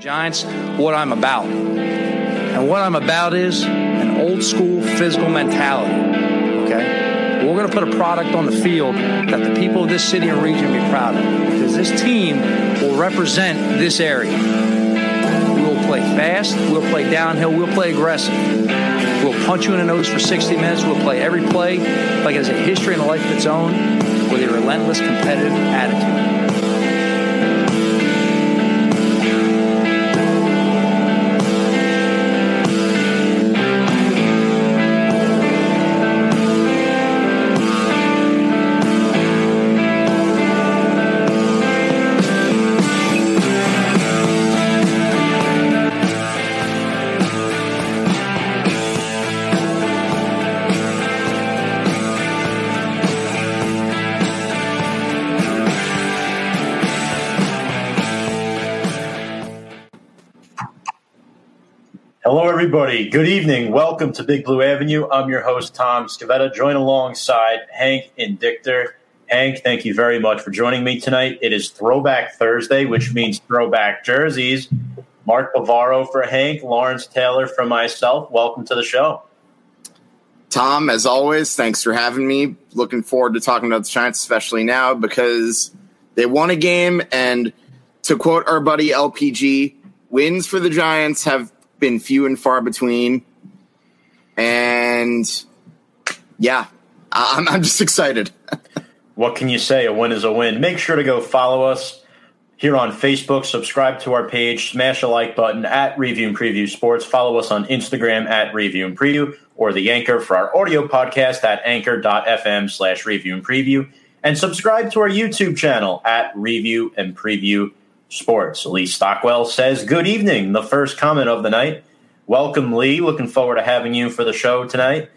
Giants, what I'm about. And what I'm about is an old school physical mentality. Okay? We're going to put a product on the field that the people of this city and region be proud of. Because this team will represent this area. We will play fast, we'll play downhill, we'll play aggressive. We'll punch you in the nose for 60 minutes. We'll play every play like it has a history and a life of its own with a relentless competitive attitude. Everybody. Good evening. Welcome to Big Blue Avenue. I'm your host, Tom Scavetta, joined alongside Hank and Dictor. Hank, thank you very much for joining me tonight. It is Throwback Thursday, which means throwback jerseys. Mark Bavaro for Hank, Lawrence Taylor for myself. Welcome to the show. Tom, as always, thanks for having me. Looking forward to talking about the Giants, especially now because they won a game. And to quote our buddy LPG, wins for the Giants have been few and far between. And yeah, I'm, I'm just excited. what can you say? A win is a win. Make sure to go follow us here on Facebook, subscribe to our page, smash a like button at Review and Preview Sports. Follow us on Instagram at Review and Preview or the anchor for our audio podcast at anchor.fm slash review and preview. And subscribe to our YouTube channel at Review and Preview Sports. Lee Stockwell says, Good evening. The first comment of the night. Welcome, Lee. Looking forward to having you for the show tonight.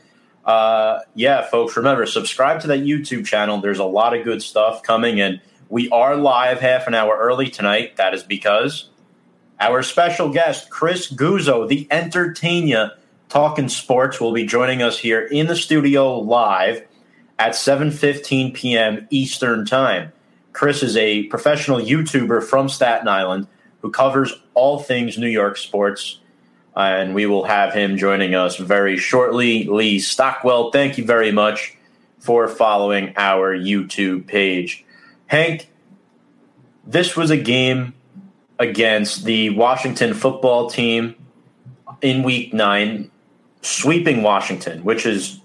Uh, yeah, folks, remember, subscribe to that YouTube channel. There's a lot of good stuff coming, and we are live half an hour early tonight. That is because our special guest, Chris Guzzo, the entertainer talking sports, will be joining us here in the studio live at 7.15 p.m. Eastern Time. Chris is a professional YouTuber from Staten Island who covers all things New York sports. And we will have him joining us very shortly. Lee Stockwell, thank you very much for following our YouTube page. Hank, this was a game against the Washington football team in week nine, sweeping Washington, which is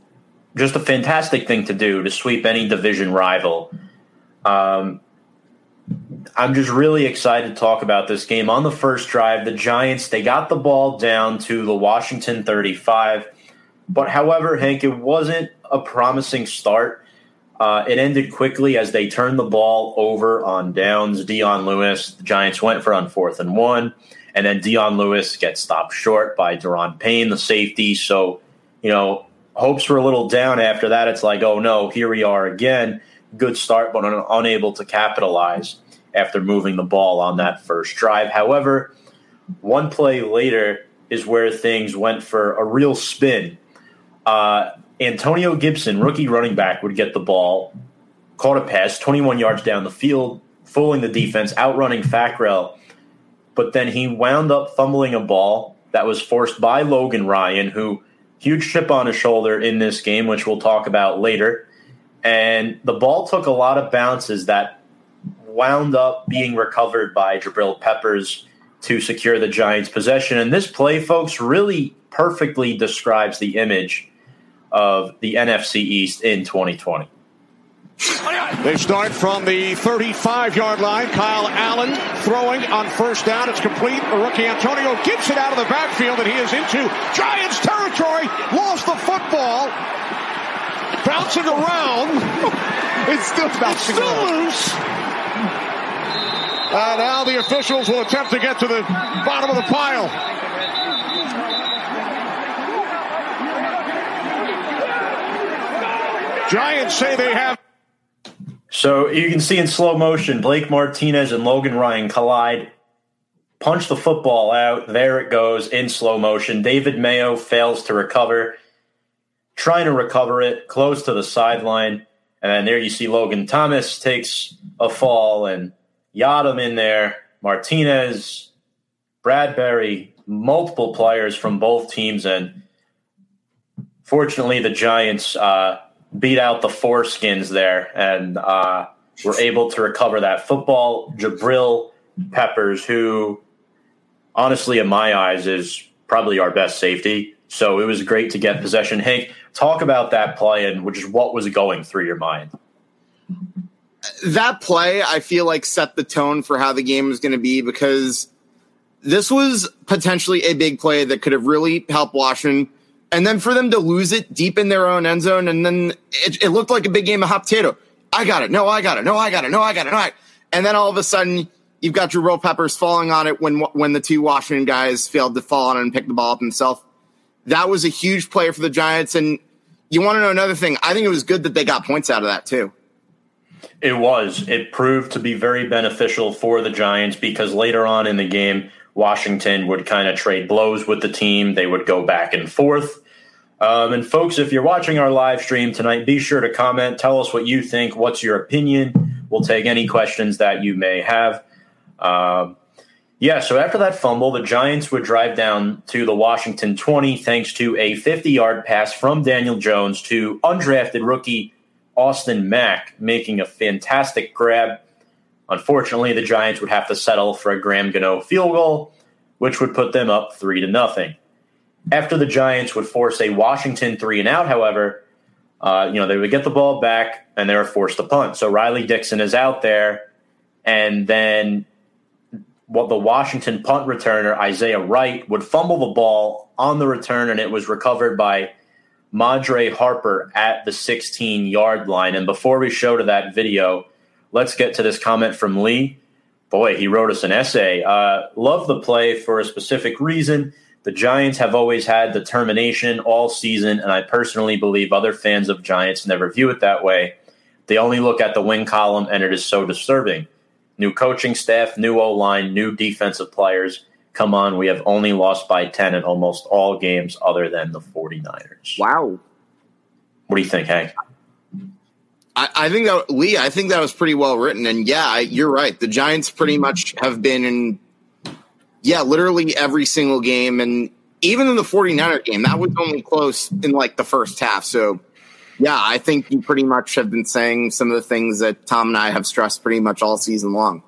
just a fantastic thing to do to sweep any division rival. Um, I'm just really excited to talk about this game. On the first drive, the Giants they got the ball down to the Washington 35, but however, Hank, it wasn't a promising start. Uh, it ended quickly as they turned the ball over on downs. Dion Lewis, the Giants went for on fourth and one, and then Dion Lewis gets stopped short by Daron Payne, the safety. So, you know, hopes were a little down after that. It's like, oh no, here we are again good start, but un- unable to capitalize after moving the ball on that first drive. However, one play later is where things went for a real spin. Uh, Antonio Gibson, rookie running back, would get the ball, caught a pass 21 yards down the field, fooling the defense, outrunning Fackrell. But then he wound up fumbling a ball that was forced by Logan Ryan, who huge chip on his shoulder in this game, which we'll talk about later and the ball took a lot of bounces that wound up being recovered by Jabril Peppers to secure the Giants' possession. And this play, folks, really perfectly describes the image of the NFC East in 2020. They start from the 35 yard line. Kyle Allen throwing on first down. It's complete. Rookie Antonio gets it out of the backfield, and he is into Giants territory. Lost the football bouncing around. it's still bouncing it's still around. loose. And now the officials will attempt to get to the bottom of the pile. Giants say they have. So you can see in slow motion, Blake Martinez and Logan Ryan collide, punch the football out. There it goes in slow motion. David Mayo fails to recover trying to recover it close to the sideline. And there you see Logan Thomas takes a fall and Yiadom in there. Martinez Bradbury, multiple players from both teams, and fortunately, the Giants uh, beat out the foreskins there and uh, were able to recover that football. Jabril Peppers, who honestly, in my eyes, is probably our best safety. So it was great to get possession. Hank, talk about that play and which is what was going through your mind. That play, I feel like set the tone for how the game was going to be because this was potentially a big play that could have really helped Washington. And then for them to lose it deep in their own end zone, and then it, it looked like a big game of hot potato. I got it. No, I got it. No, I got it. No, I got it. No, I. And then all of a sudden, you've got Jabril Peppers falling on it when when the two Washington guys failed to fall on it and pick the ball up himself. That was a huge player for the Giants. And you want to know another thing? I think it was good that they got points out of that too. It was. It proved to be very beneficial for the Giants because later on in the game, Washington would kind of trade blows with the team. They would go back and forth. Um, and folks, if you're watching our live stream tonight, be sure to comment. Tell us what you think. What's your opinion? We'll take any questions that you may have. Um, yeah, so after that fumble, the Giants would drive down to the Washington 20 thanks to a 50 yard pass from Daniel Jones to undrafted rookie Austin Mack, making a fantastic grab. Unfortunately, the Giants would have to settle for a Graham Gano field goal, which would put them up 3 to nothing. After the Giants would force a Washington three and out, however, uh, you know, they would get the ball back and they were forced to punt. So Riley Dixon is out there, and then what the Washington punt returner Isaiah Wright would fumble the ball on the return, and it was recovered by Madre Harper at the 16 yard line. And before we show to that video, let's get to this comment from Lee. Boy, he wrote us an essay. Uh, love the play for a specific reason. The Giants have always had determination all season, and I personally believe other fans of Giants never view it that way. They only look at the win column, and it is so disturbing new coaching staff, new O line, new defensive players. Come on, we have only lost by 10 in almost all games other than the 49ers. Wow. What do you think, Hank? I, I think that, Lee, I think that was pretty well written. And yeah, I, you're right. The Giants pretty much have been in, yeah, literally every single game. And even in the 49er game, that was only close in like the first half. So yeah, I think you pretty much have been saying some of the things that Tom and I have stressed pretty much all season long.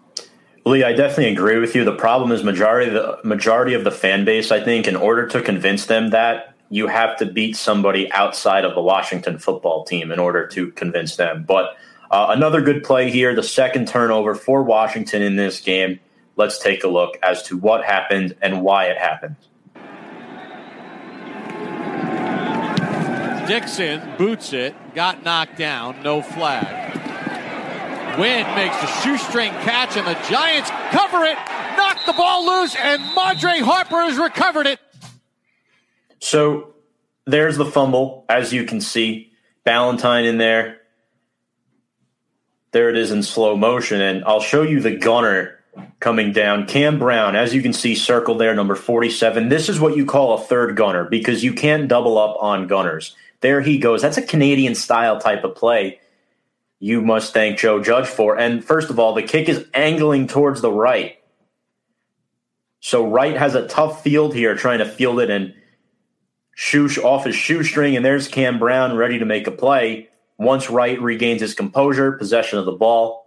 Lee, I definitely agree with you. The problem is majority of the majority of the fan base, I think, in order to convince them that you have to beat somebody outside of the Washington football team in order to convince them. But uh, another good play here, the second turnover for Washington in this game. Let's take a look as to what happened and why it happened. Dixon boots it, got knocked down, no flag. Wynn makes a shoestring catch, and the Giants cover it, knock the ball loose, and Madre Harper has recovered it. So there's the fumble, as you can see. Ballentine in there. There it is in slow motion, and I'll show you the gunner coming down. Cam Brown, as you can see, circled there, number 47. This is what you call a third gunner because you can't double up on gunners. There he goes. That's a Canadian style type of play you must thank Joe Judge for. And first of all, the kick is angling towards the right. So Wright has a tough field here trying to field it and shoosh off his shoestring. And there's Cam Brown ready to make a play. Once Wright regains his composure, possession of the ball,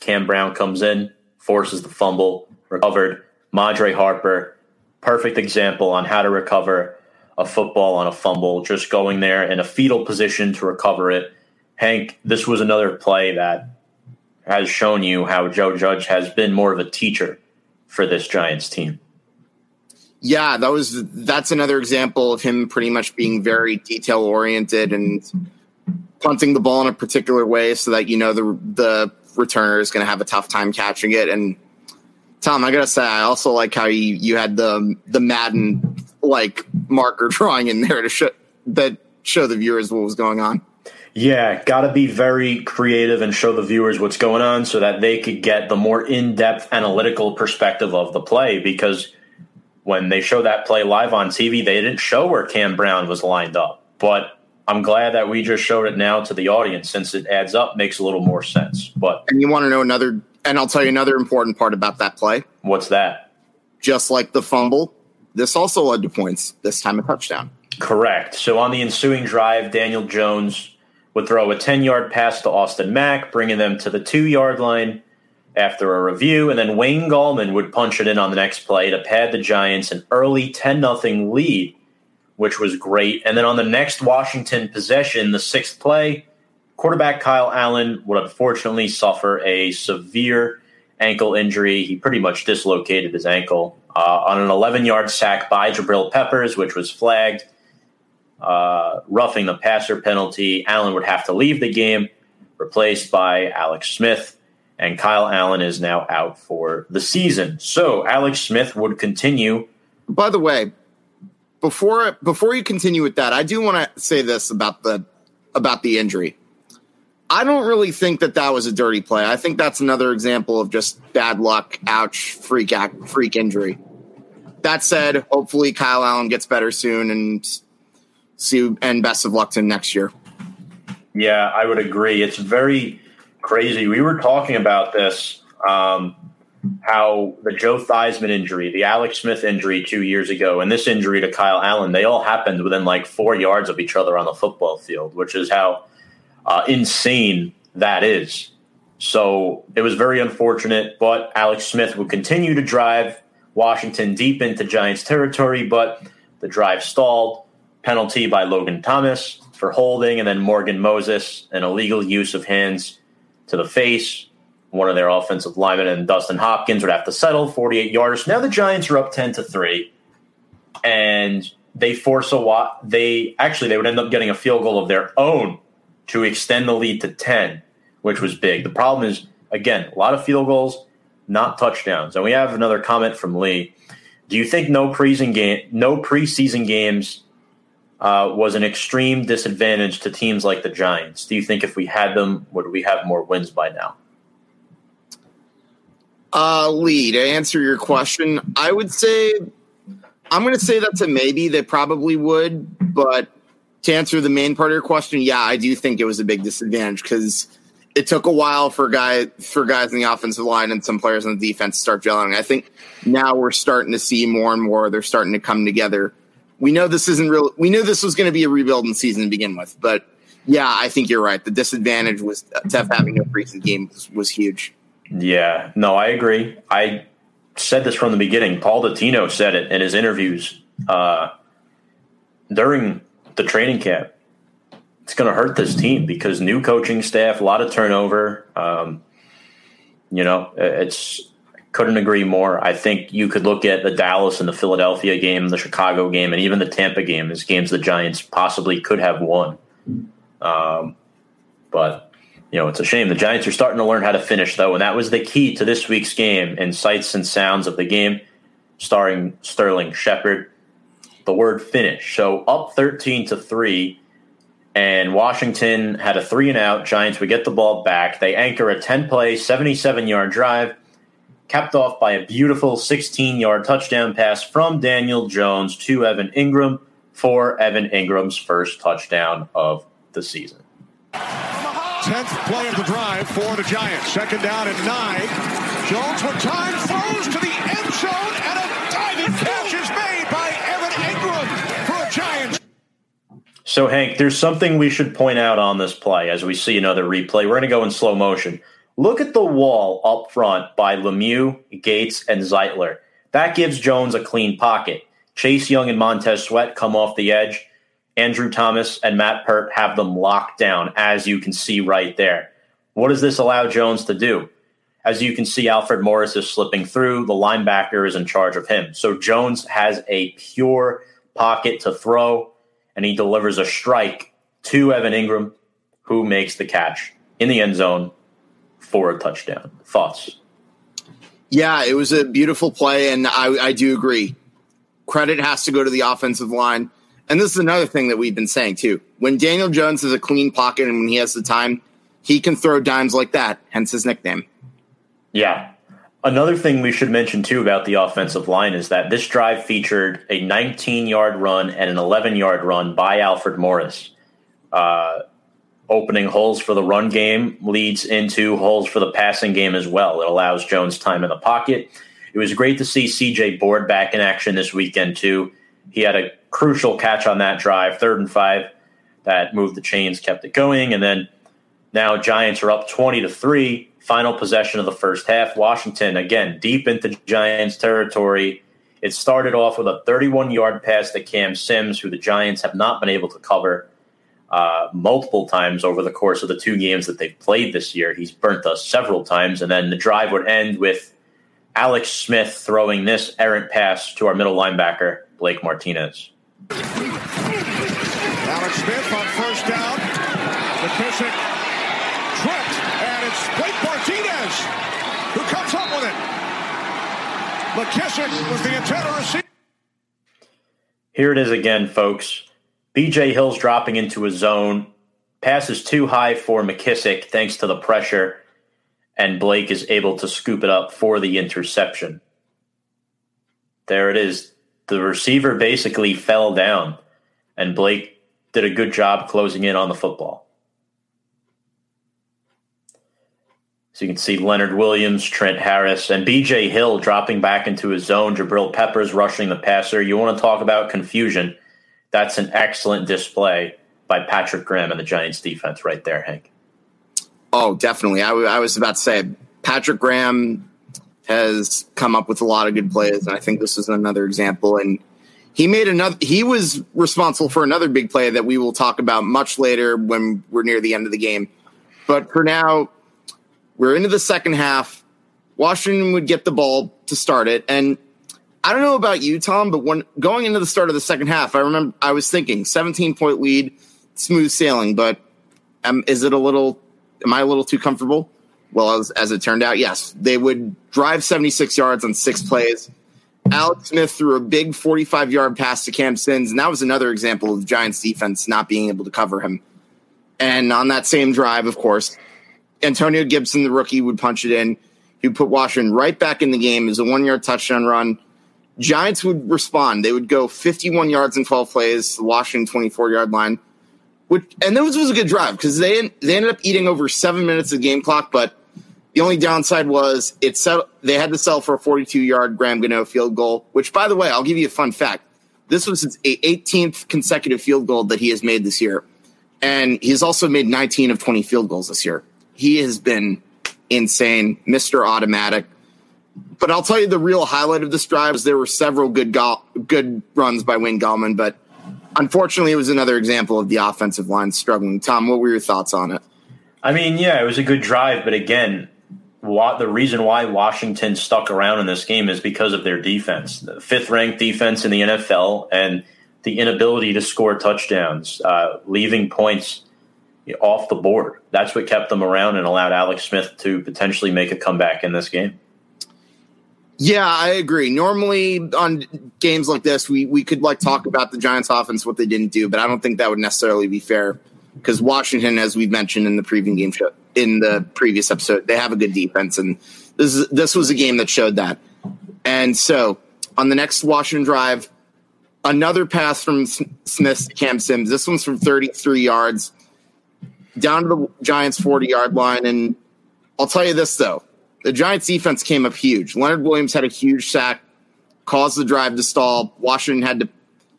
Cam Brown comes in, forces the fumble, recovered. Madre Harper, perfect example on how to recover a football on a fumble, just going there in a fetal position to recover it. Hank, this was another play that has shown you how Joe Judge has been more of a teacher for this Giants team. Yeah, that was that's another example of him pretty much being very detail oriented and punting the ball in a particular way so that you know the the returner is going to have a tough time catching it. And Tom, I gotta say, I also like how you you had the the Madden like marker drawing in there to show that show the viewers what was going on. Yeah, got to be very creative and show the viewers what's going on so that they could get the more in-depth analytical perspective of the play because when they show that play live on TV, they didn't show where Cam Brown was lined up. But I'm glad that we just showed it now to the audience since it adds up, makes a little more sense. But and you want to know another And I'll tell you another important part about that play. What's that? Just like the fumble, this also led to points, this time a touchdown. Correct. So on the ensuing drive, Daniel Jones would throw a 10 yard pass to Austin Mack, bringing them to the two yard line after a review. And then Wayne Gallman would punch it in on the next play to pad the Giants an early 10 0 lead, which was great. And then on the next Washington possession, the sixth play, quarterback Kyle Allen would unfortunately suffer a severe ankle injury. He pretty much dislocated his ankle uh, on an 11 yard sack by Jabril Peppers, which was flagged. Uh, roughing the passer penalty, Allen would have to leave the game, replaced by Alex Smith and Kyle Allen is now out for the season. So Alex Smith would continue. By the way, before before you continue with that, I do want to say this about the about the injury. I don't really think that that was a dirty play. I think that's another example of just bad luck, ouch, freak act, freak injury. That said, hopefully Kyle Allen gets better soon and see and best of luck to him next year. Yeah, I would agree. It's very crazy. We were talking about this, um, how the Joe Theismann injury, the Alex Smith injury two years ago, and this injury to Kyle Allen, they all happened within like four yards of each other on the football field, which is how uh, insane that is. So it was very unfortunate, but Alex Smith would continue to drive Washington deep into Giants territory, but the drive stalled. Penalty by Logan Thomas for holding, and then Morgan Moses, an illegal use of hands to the face. One of their offensive linemen and Dustin Hopkins would have to settle 48 yards. Now the Giants are up 10 to 3 and they force a what they actually they would end up getting a field goal of their own to extend the lead to 10, which was big. The problem is again, a lot of field goals, not touchdowns. And we have another comment from Lee. Do you think no preseason game no preseason games uh, was an extreme disadvantage to teams like the Giants. Do you think if we had them, would we have more wins by now? Uh, Lee, to answer your question, I would say I'm going to say that's a maybe. They probably would, but to answer the main part of your question, yeah, I do think it was a big disadvantage because it took a while for guy for guys in the offensive line and some players on the defense to start gelling. I think now we're starting to see more and more. They're starting to come together we know this isn't real. We knew this was going to be a rebuilding season to begin with, but yeah, I think you're right. The disadvantage was to having a preseason game was, was huge. Yeah, no, I agree. I said this from the beginning. Paul Dottino said it in his interviews uh, during the training camp. It's going to hurt this team because new coaching staff, a lot of turnover. Um, you know, it's couldn't agree more. I think you could look at the Dallas and the Philadelphia game, the Chicago game, and even the Tampa game as games the Giants possibly could have won. Um, but you know, it's a shame. The Giants are starting to learn how to finish, though, and that was the key to this week's game and sights and sounds of the game, starring Sterling Shepard. The word finish. So up thirteen to three, and Washington had a three and out. Giants would get the ball back. They anchor a ten play, seventy seven yard drive capped off by a beautiful 16 yard touchdown pass from Daniel Jones to Evan Engram for Evan Engram's first touchdown of the season. Tenth play of the drive for the Giants. Second down and nine. Jones with time throws to the end zone and So, Hank, there's something we should point out on this play as we see another replay. We're going to go in slow motion. Look at the wall up front by Lemieux, Gates, and Zeitler. That gives Jones a clean pocket. Chase Young and Montez Sweat come off the edge. Andrew Thomas and Matt Peart have them locked down, as you can see right there. What does this allow Jones to do? As you can see, Alfred Morris is slipping through. The linebacker is in charge of him. So Jones has a pure pocket to throw, and he delivers a strike to Evan Engram, who makes the catch in the end zone for a touchdown. Thoughts? Yeah, it was a beautiful play, and I, I do agree. Credit has to go to the offensive line. And this is another thing that we've been saying too. When Daniel Jones has a clean pocket and when he has the time, he can throw dimes like that, hence his nickname. Yeah. Another thing we should mention too about the offensive line is that this drive featured a 19 yard run and an 11 yard run by Alfred Morris. Uh, opening holes for the run game leads into holes for the passing game as well. It allows Jones time in the pocket. It was great to see CJ Board back in action this weekend, too. He had a crucial catch on that drive, third and five, that moved the chains, kept it going. And then now Giants are up 20 to 3, final possession of the first half. Washington, again, deep into Giants territory. It started off with a 31 yard pass to Cam Sims, who the Giants have not been able to cover uh, multiple times over the course of the two games that they've played this year. He's burnt us several times. And then the drive would end with Alex Smith throwing this errant pass to our middle linebacker, Blake Martinez. Alex Smith on first down. McKissic tripped, and it's Blake Martinez who comes up with it. McKissic was the intended receiver. Here it is again, folks. BJ Hill's dropping into a zone. Passes too high for McKissic thanks to the pressure, and Blake is able to scoop it up for the interception. There it is. The receiver basically fell down, and Blake did a good job closing in on the football. You can see Leonard Williams, Trent Harris, and BJ Hill dropping back into his zone. Jabril Peppers rushing the passer. You want to talk about confusion? That's an excellent display by Patrick Graham and the Giants defense right there, Hank. Oh, definitely. I, w- I was about to say Patrick Graham has come up with a lot of good plays, and I think this is another example. And he made another. He was responsible for another big play that we will talk about much later when we're near the end of the game. But for now, we're into the second half. Washington would get the ball to start it, and I don't know about you, Tom, but when going into the start of the second half, I remember I was thinking 17 point lead, smooth sailing. But um, is it a little? Am I a little too comfortable? Well, as, as it turned out, yes, they would drive 76 yards on six plays. Alex Smith threw a big 45 yard pass to Cam Sims, and that was another example of the Giants defense not being able to cover him. And on that same drive, of course, Antonio Gibson, the rookie, would punch it in. He would put Washington right back in the game as a one yard touchdown run. Giants would respond. They would go 51 yards in 12 plays, Washington 24 yard line. Which, and was, was a good drive because they, they ended up eating over seven minutes of game clock, but the only downside was it set, they had to sell for a 42 yard Graham Gano field goal, which, by the way, I'll give you a fun fact. This was his 18th consecutive field goal that he has made this year. And he's also made 19 of 20 field goals this year. He has been insane, Mr. Automatic. But I'll tell you the real highlight of this drive is there were several good go- good runs by Wayne Gallman, but unfortunately, it was another example of the offensive line struggling. Tom, what were your thoughts on it? I mean, yeah, it was a good drive, but again, the reason why Washington stuck around in this game is because of their defense, the fifth ranked defense in the NFL, and the inability to score touchdowns, uh, leaving points off the board. That's what kept them around and allowed Alex Smith to potentially make a comeback in this game. Yeah, I agree. Normally on games like this, we, we could like talk about the Giants offense, what they didn't do, but I don't think that would necessarily be fair because Washington, as we've mentioned in the previous game show, in the previous episode, they have a good defense, and this is, this was a game that showed that. And so on the next Washington drive, another pass from Smith to Cam Sims. This one's from 33 yards down to the Giants 40 yard line. And I'll tell you this though, the Giants defense came up huge. Leonard Williams had a huge sack, caused the drive to stall. Washington had to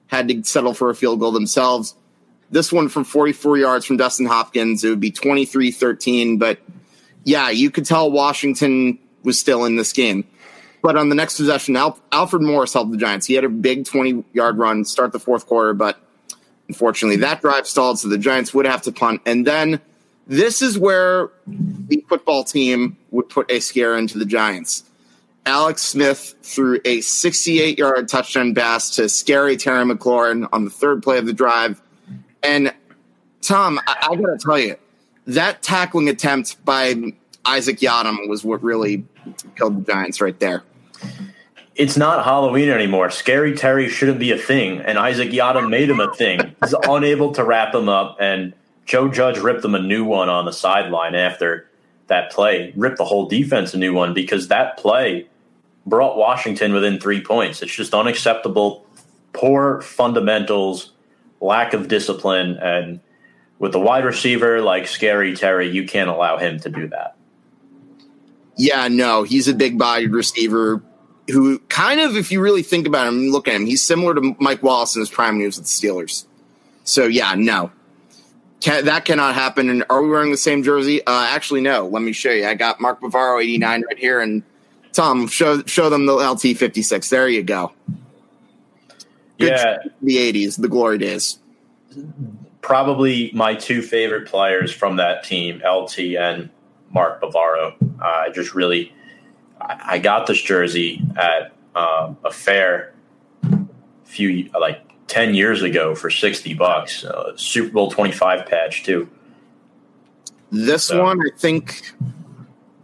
had to settle for a field goal themselves. This one from 44 yards from Dustin Hopkins, it would be 23-13, but yeah, you could tell Washington was still in this game. But on the next possession, Al- Alfred Morris helped the Giants. He had a big 20 yard run start the fourth quarter, but unfortunately that drive stalled, so the Giants would have to punt. And then this is where the football team would put a scare into the Giants. Alex Smith threw a 68 yard touchdown pass to scary Terry McLaurin on the third play of the drive. And Tom, I, I got to tell you, that tackling attempt by Isaac Yiadom was what really killed the Giants right there. It's not Halloween anymore. Scary Terry shouldn't be a thing, and Isaac Yiadom made him a thing. He's unable to wrap him up, and Joe Judge ripped him a new one on the sideline after that play. Ripped the whole defense a new one because that play brought Washington within three points. It's just unacceptable. Poor fundamentals, lack of discipline, and with a wide receiver like Scary Terry, you can't allow him to do that. Yeah, no, he's a big bodied receiver who kind of, if you really think about him, look at him, he's similar to Mike Wallace in his prime years with the Steelers. So yeah, no, can, that cannot happen. And are we wearing the same jersey? Uh, actually, no. Let me show you. I got Mark Bavaro eighty nine right here, and Tom show show them the LT fifty six. There you go. Good yeah, the eighties, the glory days. Probably my two favorite players from that team, LT and Mark Bavaro. Uh, I just really, I, got this jersey at um, a fair few like 10 years ago for 60 bucks. Uh, Super Bowl 25 patch, too. This so. one, I think,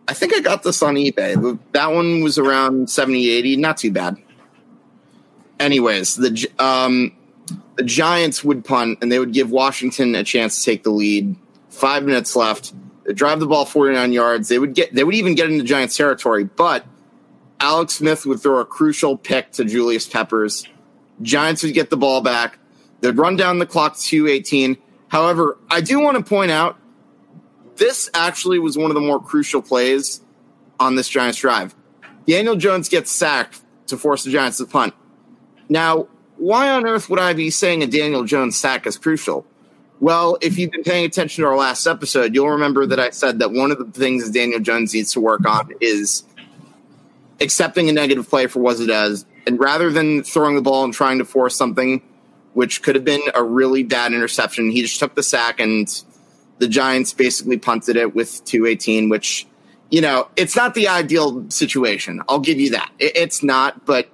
I think I got this on eBay. That one was around 70, 80. Not too bad. Anyways, the, um, the Giants would punt and they would give Washington a chance to take the lead. Five minutes left. Drive the ball 49 yards. They would get, they would even get into Giants territory, but Alex Smith would throw a crucial pick to Julius Peppers Giants would get the ball back. They'd run down the clock to 18. However, I do want to point out this actually was one of the more crucial plays on this Giants drive. Daniel Jones gets sacked to force the Giants to punt. Now, why on earth would I be saying a Daniel Jones sack is crucial? Well, if you've been paying attention to our last episode, you'll remember that I said that one of the things Daniel Jones needs to work on is accepting a negative play for what it is and rather than throwing the ball and trying to force something, which could have been a really bad interception, he just took the sack and the Giants basically punted it with 218, which, you know, it's not the ideal situation. I'll give you that. It's not, but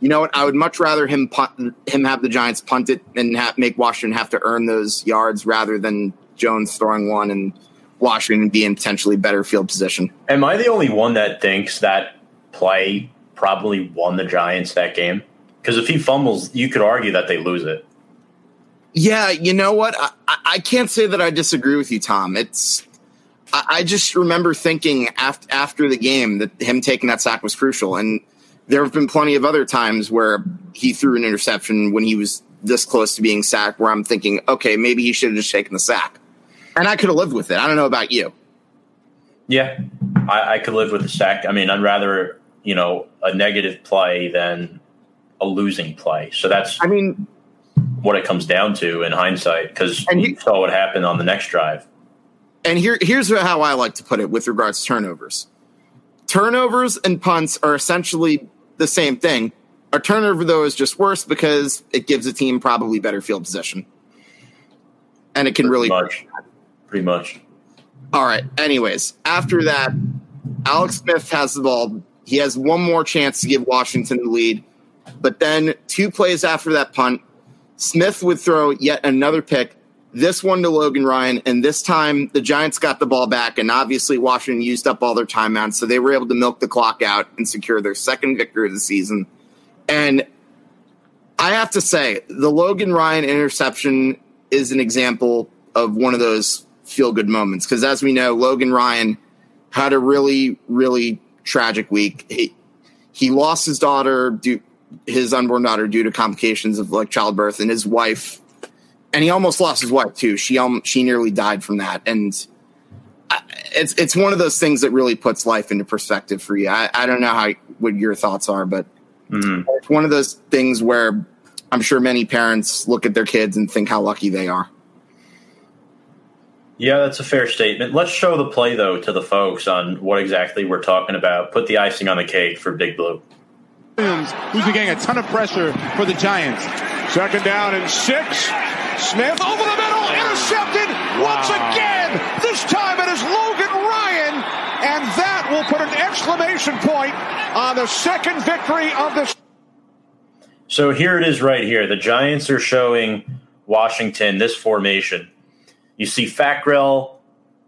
you know what? I would much rather him punt, him have the Giants punt it and have, make Washington have to earn those yards rather than Jones throwing one and Washington be in potentially better field position. Am I the only one that thinks that play probably won the Giants that game. Because if he fumbles, you could argue that they lose it. Yeah, you know what? I, I can't say that I disagree with you, Tom. It's I, I just remember thinking after after the game that him taking that sack was crucial, and there have been plenty of other times where he threw an interception when he was this close to being sacked. Where I'm thinking, okay, maybe he should have just taken the sack, and I could have lived with it. I don't know about you. Yeah, I, I could live with the sack. I mean, I'd rather you know a negative play than a losing play. So that's I mean what it comes down to in hindsight because you saw what happened on the next drive. And here here's how I like to put it with regards to turnovers. Turnovers and punts are essentially the same thing. A turnover though is just worse because it gives a team probably better field position. And it can Pretty really much. Pretty much. All right. Anyways, after that, Alex Smith has the ball he has one more chance to give Washington the lead. But then two plays after that punt, Smith would throw yet another pick, this one to Logan Ryan. And this time the Giants got the ball back. And obviously, Washington used up all their timeouts. So they were able to milk the clock out and secure their second victory of the season. And I have to say, the Logan Ryan interception is an example of one of those feel good moments. Because as we know, Logan Ryan had a really, really tragic week. He he lost his daughter due his unborn daughter due to complications of like childbirth, and his wife, and he almost lost his wife too. She um she nearly died from that, and it's it's one of those things that really puts life into perspective for you. I, I don't know how what your thoughts are, but mm-hmm. it's one of those things where I'm sure many parents look at their kids and think how lucky they are. Yeah, that's a fair statement. Let's show the play, though, to the folks on what exactly we're talking about. Put the icing on the cake for Big Blue. Who's been getting a ton of pressure for the Giants. Second down and six. Smith over the middle, intercepted wow. once again. This time it is Logan Ryan, and that will put an exclamation point on the second victory of the. So here it is right here. The Giants are showing Washington this formation you see Fat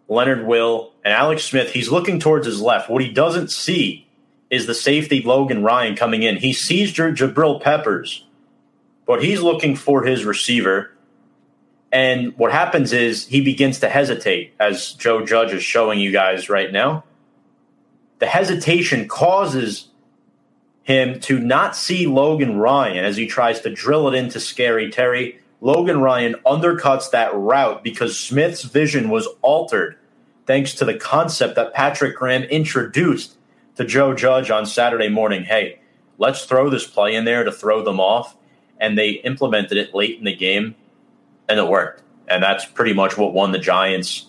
Leonard Will, and Alex Smith. He's looking towards his left. What he doesn't see is the safety Logan Ryan coming in. He sees Jabril Peppers, but he's looking for his receiver. And what happens is he begins to hesitate, as Joe Judge is showing you guys right now. The hesitation causes him to not see Logan Ryan as he tries to drill it into Scary Terry Logan Ryan undercuts that route because Smith's vision was altered thanks to the concept that Patrick Graham introduced to Joe Judge on Saturday morning. Hey, let's throw this play in there to throw them off. And they implemented it late in the game, and it worked. And that's pretty much what won the Giants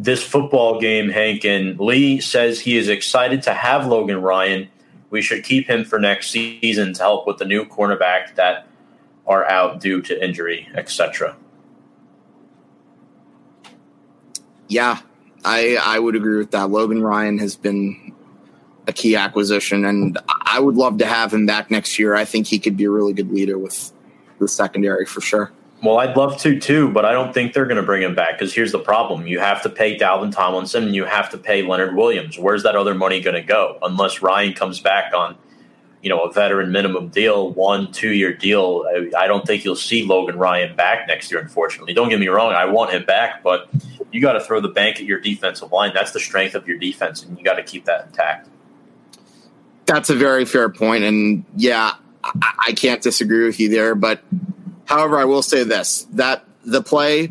this football game, Hank. And Lee says he is excited to have Logan Ryan. We should keep him for next season to help with the new cornerback that are out due to injury, etc. Yeah, I I would agree with that. Logan Ryan has been a key acquisition, and I would love to have him back next year. I think he could be a really good leader with the secondary for sure. Well, I'd love to too, but I don't think they're going to bring him back because here's the problem: you have to pay Dalvin Tomlinson and you have to pay Leonard Williams. Where's that other money going to go? Unless Ryan comes back on, you know, a veteran minimum deal, one two year deal. I, I don't think you'll see Logan Ryan back next year. Unfortunately, don't get me wrong, I want him back, but you got to throw the bank at your defensive line. That's the strength of your defense, and you got to keep that intact. That's a very fair point, and yeah, I, I can't disagree with you there, but However, I will say this that the play,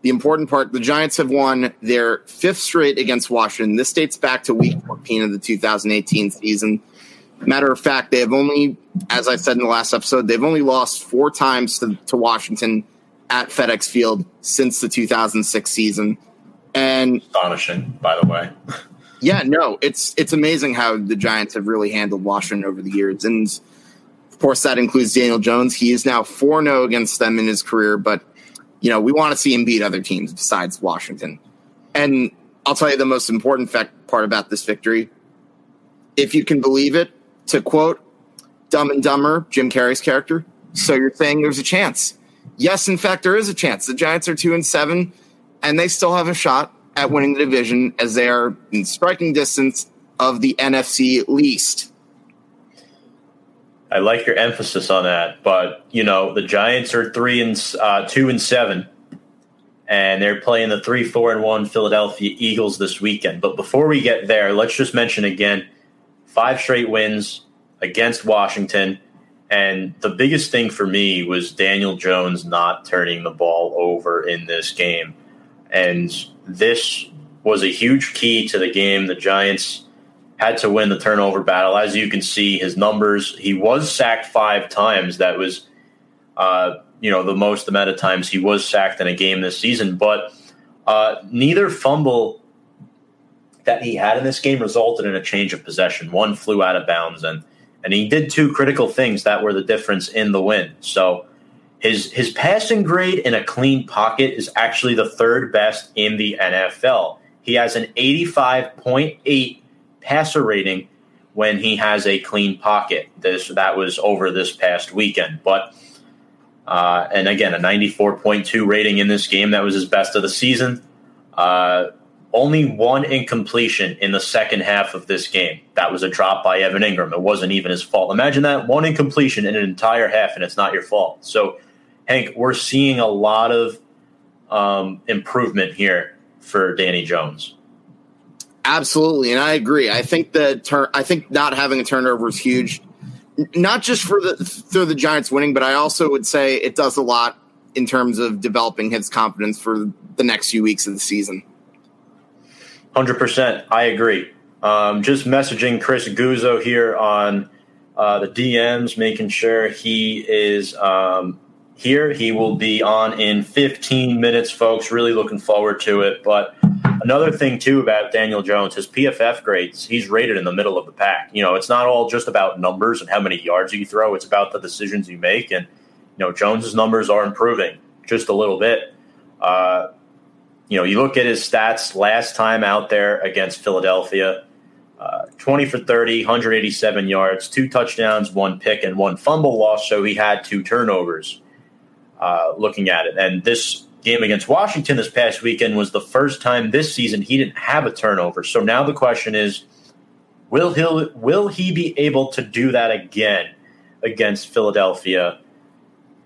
the important part, the Giants have won their fifth straight against Washington. This dates back to week 14 of the 2018 season. Matter of fact, they have only, as I said in the last episode, they've only lost four times to, to Washington at FedEx Field since the 2006 season. And astonishing, by the way. yeah, no, it's it's amazing how the Giants have really handled Washington over the years. And course, that includes Daniel Jones. He is now 4 0 against them in his career, but, you know, we want to see him beat other teams besides Washington. And I'll tell you the most important fact, part about this victory. If you can believe it, to quote Dumb and Dumber, Jim Carrey's character, so you're saying there's a chance. Yes, in fact, there is a chance. The Giants are 2 and 7, and they still have a shot at winning the division as they are in striking distance of the NFC at least. I like your emphasis on that, but you know the Giants are three and uh, two and seven, and they're playing the three, four, and one Philadelphia Eagles this weekend. But before we get there, let's just mention again five straight wins against Washington. And the biggest thing for me was Daniel Jones not turning the ball over in this game. And this was a huge key to the game. The Giants had to win the turnover battle. As you can see, his numbers, he was sacked five times. That was, uh, you know, the most amount of times he was sacked in a game this season. But uh, neither fumble that he had in this game resulted in a change of possession. One flew out of bounds, and and he did two critical things that were the difference in the win. So. His, his passing grade in a clean pocket is actually the third best in the NFL. He has an 85.8 passer rating when he has a clean pocket. This that was over this past weekend, but uh, and again a 94.2 rating in this game. That was his best of the season. Uh, only one incompletion in the second half of this game. That was a drop by Evan Engram. It wasn't even his fault. Imagine that one incompletion in an entire half, and it's not your fault. So, Hank, we're seeing a lot of um, improvement here for Danny Jones. Absolutely, and I agree. I think that turn. I think not having a turnover is huge, not just for the for the Giants winning, but I also would say it does a lot in terms of developing his confidence for the next few weeks of the season. Hundred percent, I agree. Um, just messaging Chris Guzzo here on uh, the DMs, making sure he is um, here. He will be on in 15 minutes, folks. Really looking forward to it, but Another thing too about Daniel Jones, his PFF grades, he's rated in the middle of the pack. You know, it's not all just about numbers and how many yards you throw; it's about the decisions you make. And you know, Jones's numbers are improving just a little bit. Uh, you know, you look at his stats last time out there against Philadelphia. Uh, 20 for 30, 187 yards, two touchdowns, one pick, and one fumble loss. So he had two turnovers uh, looking at it. And this game against Washington this past weekend was the first time this season he didn't have a turnover. So now the question is, will he will he be able to do that again against Philadelphia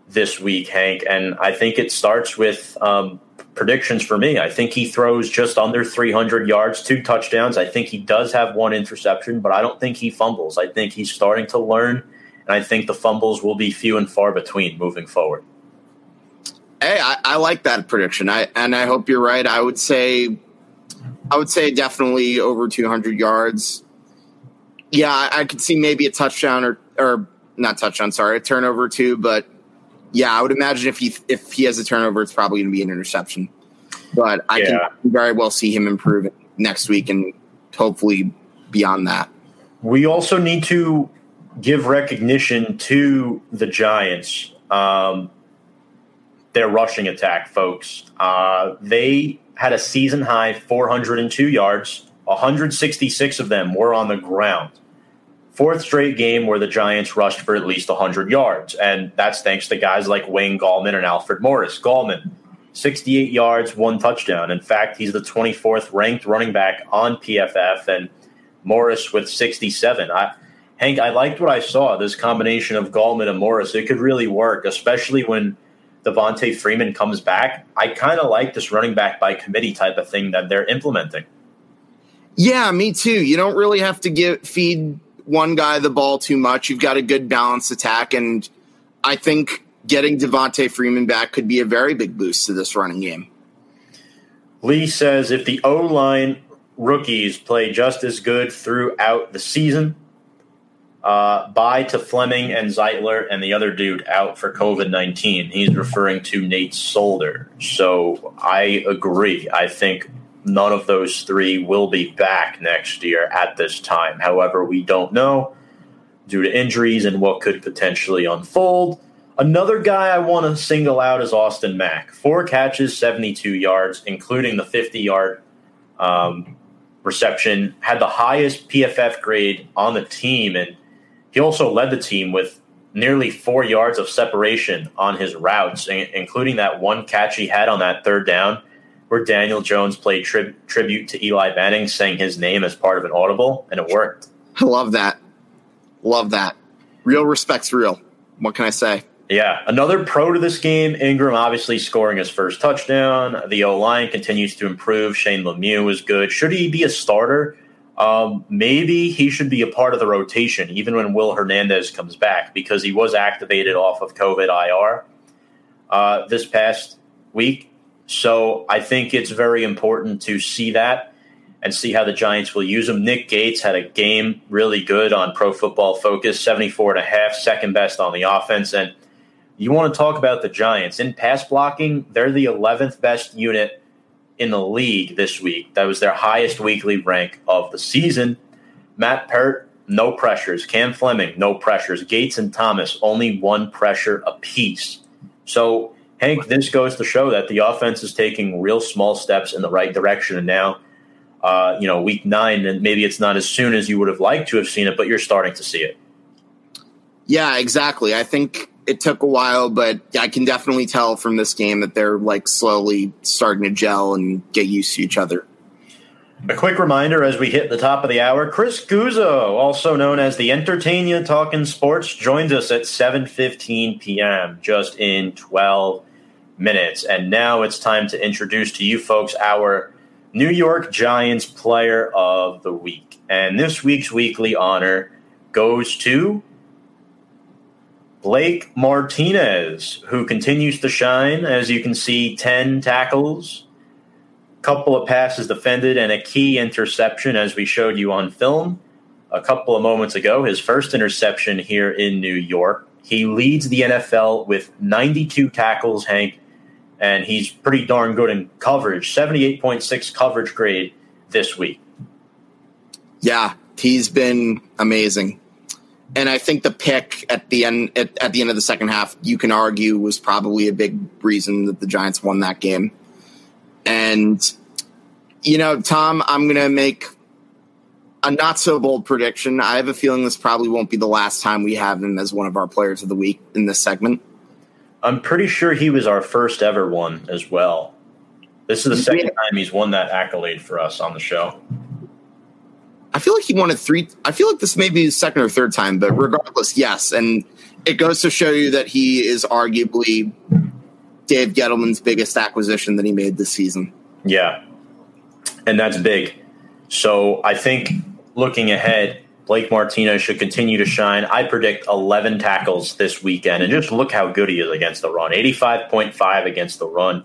this week, Hank? And I think it starts with um, predictions for me. I think he throws just under 300 yards, two touchdowns. I think he does have one interception, but I don't think he fumbles. I think he's starting to learn, and I think the fumbles will be few and far between moving forward. Hey, I, I like that prediction. I and I hope you're right. I would say, I would say definitely over 200 yards. Yeah, I, I could see maybe a touchdown or or not touchdown. Sorry, a turnover too. But yeah, I would imagine if he if he has a turnover, it's probably going to be an interception. But I Yeah. can very well see him improve next week and hopefully beyond that. We also need to give recognition to the Giants. Um, their rushing attack, folks. Uh, they had a season high 402 yards. 166 of them were on the ground. Fourth straight game where the Giants rushed for at least 100 yards. And that's thanks to guys like Wayne Gallman and Alfred Morris. Gallman, 68 yards, one touchdown. In fact, he's the 24th ranked running back on PFF, and Morris with 67. I, Hank, I liked what I saw. This combination of Gallman and Morris, it could really work, especially when Devonta Freeman comes back. I kind of like this running back by committee type of thing that they're implementing. Yeah, me too. You don't really have to give feed one guy the ball too much. You've got a good balanced attack, and I think getting Devonta Freeman back could be a very big boost to this running game. Lee says if the O line rookies play just as good throughout the season, uh, bye to Fleming and Zeitler and the other dude out for COVID 19. He's referring to Nate Solder. So I agree. I think none of those three will be back next year at this time. However, we don't know due to injuries and what could potentially unfold. Another guy I want to single out is Austin Mack. Four catches, 72 yards, including the 50 yard um, reception. Had the highest PFF grade on the team, and he also led the team with nearly four yards of separation on his routes, including that one catch he had on that third down where Daniel Jones played tri- tribute to Eli Manning, saying his name as part of an audible, and it worked. I love that. Love that. Real respect's real. What can I say? Yeah, another pro to this game. Engram obviously scoring his first touchdown. The O line continues to improve. Shane Lemieux is good. Should he be a starter? Um, maybe he should be a part of the rotation, even when Will Hernandez comes back, because he was activated off of COVID IR uh, this past week. So I think it's very important to see that and see how the Giants will use him. Nick Gates had a game really good on Pro Football Focus, 74 and a half, second best on the offense. And you want to talk about the Giants in pass blocking, they're the 11th best unit in the league this week. That was their highest weekly rank of the season. Matt Peart, no pressures. Cam Fleming, no pressures. Gates and Thomas, only one pressure apiece. So, Hank, this goes to show that the offense is taking real small steps in the right direction. And now, uh, you know, week nine, and maybe it's not as soon as you would have liked to have seen it, but you're starting to see it. Yeah, exactly. I think it took a while, but I can definitely tell from this game that they're like slowly starting to gel and get used to each other. A quick reminder as we hit the top of the hour, Chris Guzzo, also known as the Entertainer Talking Sports, joins us at 7:15 p.m. just in 12 minutes. And now it's time to introduce to you folks our New York Giants player of the week. And this week's weekly honor goes to Blake Martinez, who continues to shine. As you can see, 10 tackles, couple of passes defended, and a key interception, as we showed you on film a couple of moments ago. His first interception here in New York. He leads the NFL with 92 tackles, Hank, and he's pretty darn good in coverage 78.6 coverage grade this week. Yeah, he's been amazing. And I think the pick at the end at, at the end of the second half, you can argue, was probably a big reason that the Giants won that game. And you know, Tom, I'm gonna make a not so bold prediction. I have a feeling this probably won't be the last time we have him as one of our players of the week in this segment. I'm pretty sure he was our first ever one as well. This is the second time he's won that accolade for us on the show. I feel like he won it three. I feel like this may be his second or third time, but regardless, yes. And it goes to show you that he is arguably Dave Gettleman's biggest acquisition that he made this season. Yeah. And that's big. So I think looking ahead, Blake Martinez should continue to shine. I predict 11 tackles this weekend. And just look how good he is against the run 85.5 against the run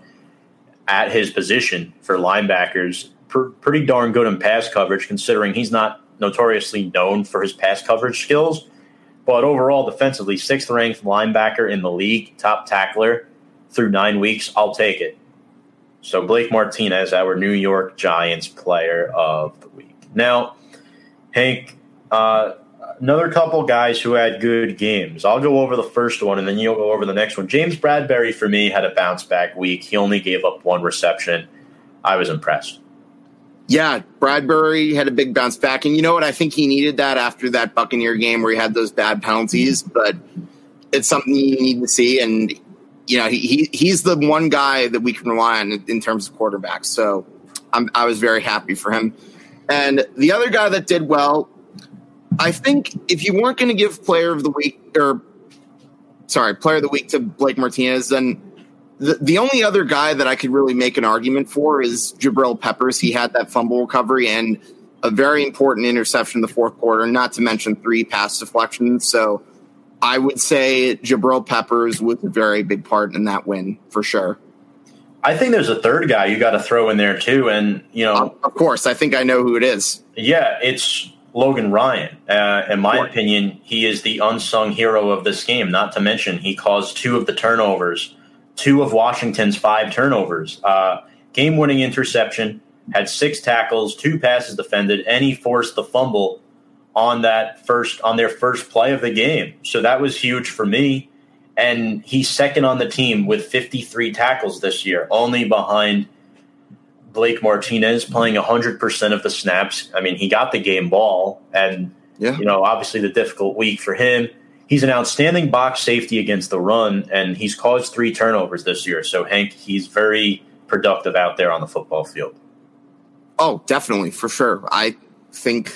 at his position for linebackers. Pretty darn good in pass coverage, considering he's not notoriously known for his pass coverage skills. But overall, defensively, sixth ranked linebacker in the league, top tackler through nine weeks. I'll take it. So Blake Martinez, our New York Giants player of the week. Now, Hank, uh, another couple guys who had good games. I'll go over the first one and then you'll go over the next one. James Bradberry, for me, had a bounce back week. He only gave up one reception. I was impressed. Yeah, Bradberry had a big bounce back. And you know what? I think he needed that after that Buccaneer game where he had those bad penalties, but it's something you need to see. And, you know, he, he he's the one guy that we can rely on in, terms of quarterbacks. So I'm, I was very happy for him. And the other guy that did well, I think if you weren't going to give player of the week or sorry, player of the week to Blake Martinez, then the, the only other guy that I could really make an argument for is Jabril Peppers. He had that fumble recovery and a very important interception in the fourth quarter, not to mention three pass deflections. So I would say Jabril Peppers was a very big part in that win for sure. I think there's a third guy you got to throw in there too, and you know, of course, I think I know who it is. Yeah, it's Logan Ryan. Uh, in my opinion, he is the unsung hero of this game. Not to mention, he caused two of the turnovers, two of Washington's five turnovers. Uh, game winning interception, had six tackles, two passes defended, and he forced the fumble on that first on their first play of the game. So that was huge for me and he's second on the team with 53 tackles this year, only behind Blake Martinez playing 100% of the snaps. I mean, he got the game ball, and, yeah. you know, obviously the difficult week for him. He's an outstanding box safety against the run, and he's caused three turnovers this year. So, Hank, he's very productive out there on the football field. Oh, definitely, for sure. I think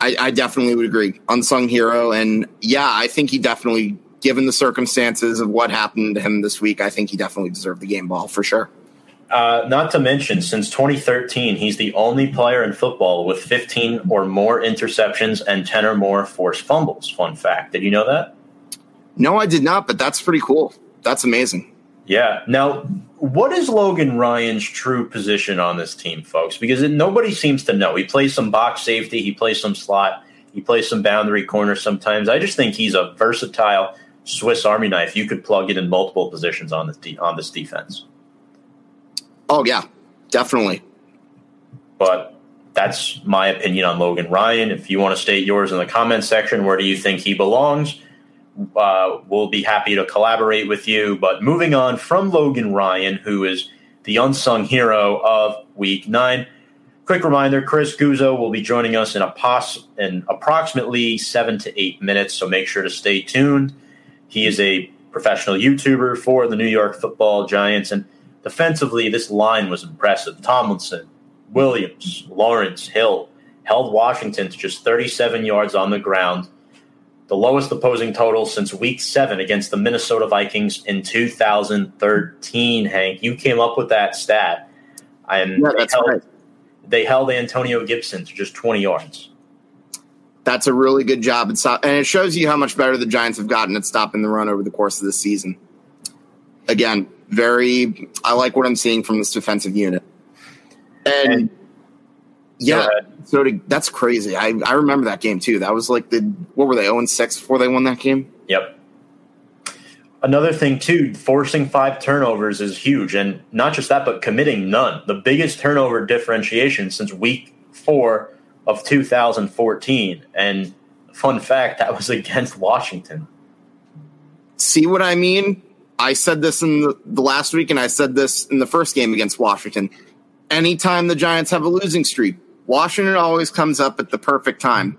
I, I definitely would agree. Unsung hero. And yeah, I think he definitely given the circumstances of what happened to him this week, I think he definitely deserved the game ball for sure. Uh, not to mention, since 2013, he's the only player in football with 15 or more interceptions and 10 or more forced fumbles. Fun fact. Did you know that? No, I did not, but that's pretty cool. That's amazing. Yeah. Now, what is Logan Ryan's true position on this team, folks? Because it, nobody seems to know. He plays some box safety, he plays some slot, he plays some boundary corner sometimes. I just think he's a versatile Swiss Army knife. You could plug it in multiple positions on this de- on this defense. Oh yeah, definitely. But that's my opinion on Logan Ryan. If you want to state yours in the comment section, where do you think he belongs? Uh, we'll be happy to collaborate with you. But moving on from Logan Ryan, who is the unsung hero of Week Nine. Quick reminder: Chris Guzzo will be joining us in a pos- in approximately seven to eight minutes. So make sure to stay tuned. He is a professional YouTuber for the New York Football Giants, and defensively, this line was impressive. Tomlinson, Williams, Lawrence, Hill held Washington to just 37 yards on the ground, the lowest opposing total since Week Seven against the Minnesota Vikings in 2013. Hank, you came up with that stat, and yeah, that's they, held, right. they held Antonio Gibson to just 20 yards that's a really good job at stop, and it shows you how much better the Giants have gotten at stopping the run over the course of the season. Again, very. I like what I'm seeing from this defensive unit, and, and yeah, so to, that's crazy. I I remember that game too. That was like the what were they 0 six before they won that game? Yep. Another thing too, forcing five turnovers is huge, and not just that, but committing none. The biggest turnover differentiation since week four of 2014. And fun fact, that was against Washington. See what I mean? I said this in the, the, last week, and I said this in the first game against Washington. Anytime the Giants have a losing streak, Washington always comes up at the perfect time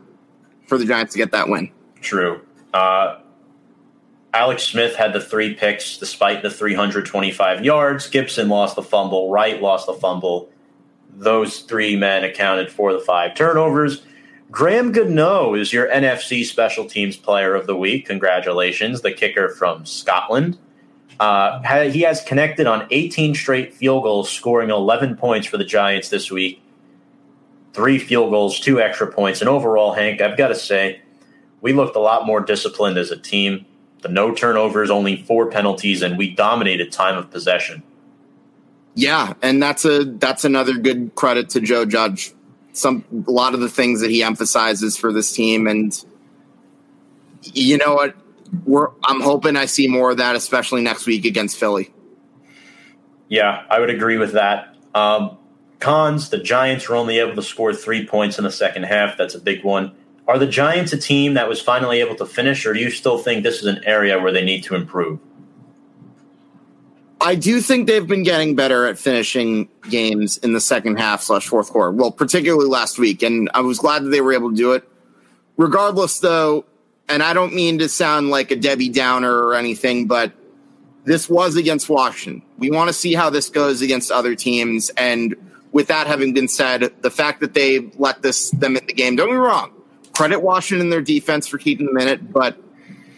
for the Giants to get that win. True. Uh, Alex Smith had the three picks despite the 325 yards. Gibson lost the fumble. Wright lost the fumble those three men accounted for the five turnovers. Graham Gano is your NFC Special Teams Player of the Week. Congratulations, the kicker from Scotland. Uh, he has connected on 18 straight field goals, scoring 11 points for the Giants this week. three field goals, two extra points, and overall, Hank, I've got to say, we looked a lot more disciplined as a team. The no turnovers, only four penalties, and we dominated time of possession. Yeah, and that's a that's another good credit to Joe Judge. Some a lot of the things that he emphasizes for this team, and you know what, we're I'm hoping I see more of that, especially next week against Philly. Yeah, I would agree with that. Um, cons: the Giants were only able to score three points in the second half. That's a big one. Are the Giants a team that was finally able to finish, or do you still think this is an area where they need to improve? I do think they've been getting better at finishing games in the second half slash fourth quarter. Well, particularly last week, and I was glad that they were able to do it. Regardless, though, and I don't mean to sound like a Debbie Downer or anything, but this was against Washington. We want to see how this goes against other teams. And with that having been said, the fact that they let this them in the game, don't me wrong, credit Washington and their defense for keeping them in it, but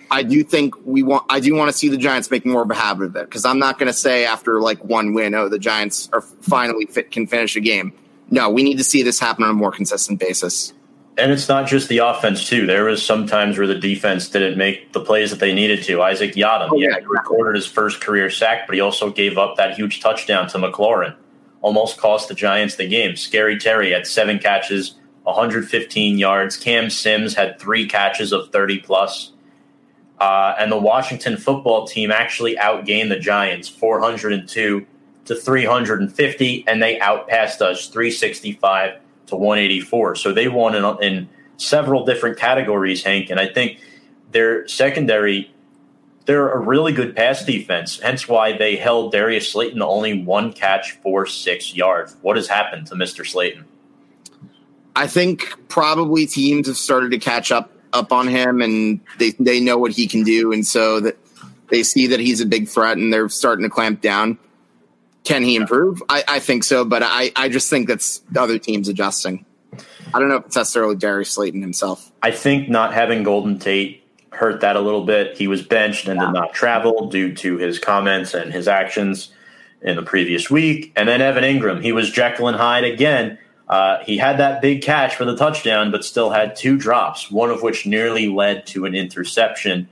I do think we want. I do want to see the Giants make more of a habit of it because I'm not going to say after like one win, oh, the Giants are finally fit, can finish a game. No, we need to see this happen on a more consistent basis. And it's not just the offense too. There was some times where the defense didn't make the plays that they needed to. Isaac Yiadom, oh, yeah, recorded his first career sack, but he also gave up that huge touchdown to McLaurin. Almost cost the Giants the game. Scary Terry had seven catches, 115 yards. Cam Sims had three catches of 30 plus. Uh, and the Washington football team actually outgained the Giants 402 to 350, and they outpassed us 365 to 184. So they won in, in several different categories, Hank. And I think their secondary, they're a really good pass defense, hence why they held Darius Slayton to only one catch for six yards. What has happened to Mr. Slayton? I think probably teams have started to catch up up on him and they they know what he can do and so that they see that he's a big threat and they're starting to clamp down. Can he improve? I, I think so, but I, I just think that's other teams adjusting. I don't know if it's necessarily Darius Slayton himself. I think not having Golden Tate hurt that a little bit. He was benched and yeah. did not travel due to his comments and his actions in the previous week. And then Evan Engram, he was Jekyll and Hyde again uh, he had that big catch for the touchdown, but still had two drops, one of which nearly led to an interception.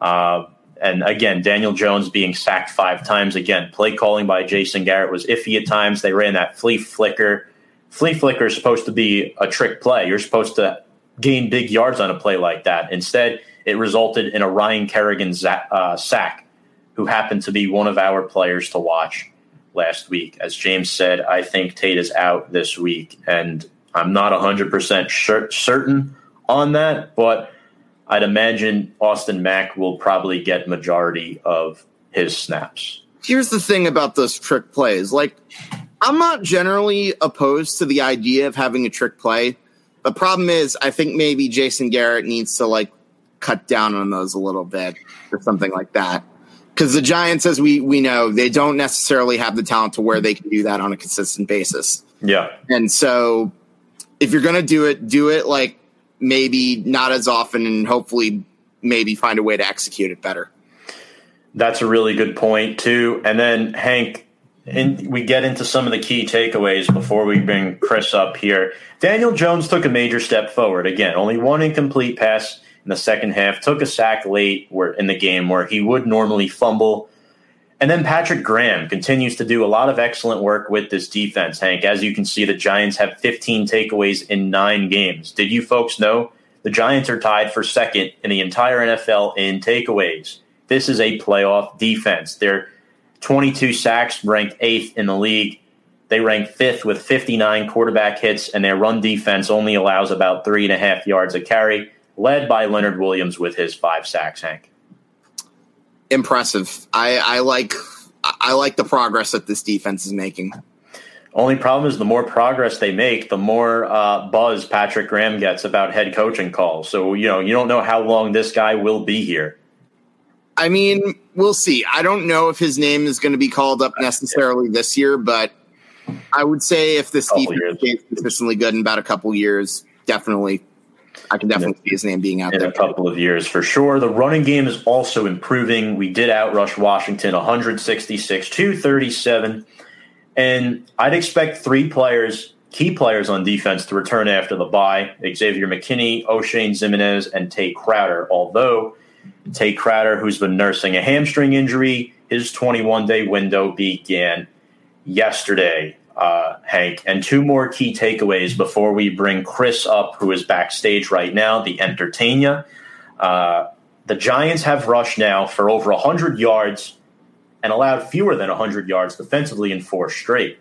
Uh, and again, Daniel Jones being sacked five times. Again, play calling by Jason Garrett was iffy at times. They ran that flea flicker. Flea flicker is supposed to be a trick play. You're supposed to gain big yards on a play like that. Instead, it resulted in a Ryan Kerrigan uh, sack, who happened to be one of our players to watch last week. As James said, I think Tate is out this week, and I'm not 100% sure, certain on that, but I'd imagine Austin Mack will probably get majority of his snaps. Here's the thing about those trick plays. Like, I'm not generally opposed to the idea of having a trick play. The problem is, I think maybe Jason Garrett needs to like cut down on those a little bit or something like that because the Giants, as we we know, they don't necessarily have the talent to where they can do that on a consistent basis. Yeah, and so if you're going to do it, do it like maybe not as often, and hopefully maybe find a way to execute it better. That's a really good point too. And then Hank, and we get into some of the key takeaways before we bring Chris up here. Daniel Jones took a major step forward. Again, only one incomplete pass in the second half, took a sack late in the game where he would normally fumble. And then Patrick Graham continues to do a lot of excellent work with this defense, Hank. As you can see, the Giants have 15 takeaways in nine games. Did you folks know the Giants are tied for second in the entire NFL in takeaways? This is a playoff defense. They're 22 sacks, ranked eighth in the league. They rank fifth with 59 quarterback hits, and their run defense only allows about three and a half yards a carry led by Leonard Williams with his five sacks, Hank. Impressive. I, I like I like the progress that this defense is making. Only problem is the more progress they make, the more uh, buzz Patrick Graham gets about head coaching calls. So you know you don't know how long this guy will be here. I mean, we'll see. I don't know if his name is going to be called up necessarily this year, but I would say if this defense is consistently good in about a couple years, definitely I can definitely see his name being out in there. a couple of years for sure. The running game is also improving. We did outrush Washington 166 237. And I'd expect three players key players on defense to return after the bye Xavier McKinney, Oshane Ximines, and Tae Crowder. Although Tae Crowder, who's been nursing a hamstring injury, his 21 day window began yesterday, uh, Hank. And two more key takeaways before we bring Chris up, who is backstage right now, the entertainer. Uh, the Giants have rushed now for over 100 yards and allowed fewer than 100 yards defensively in four straight.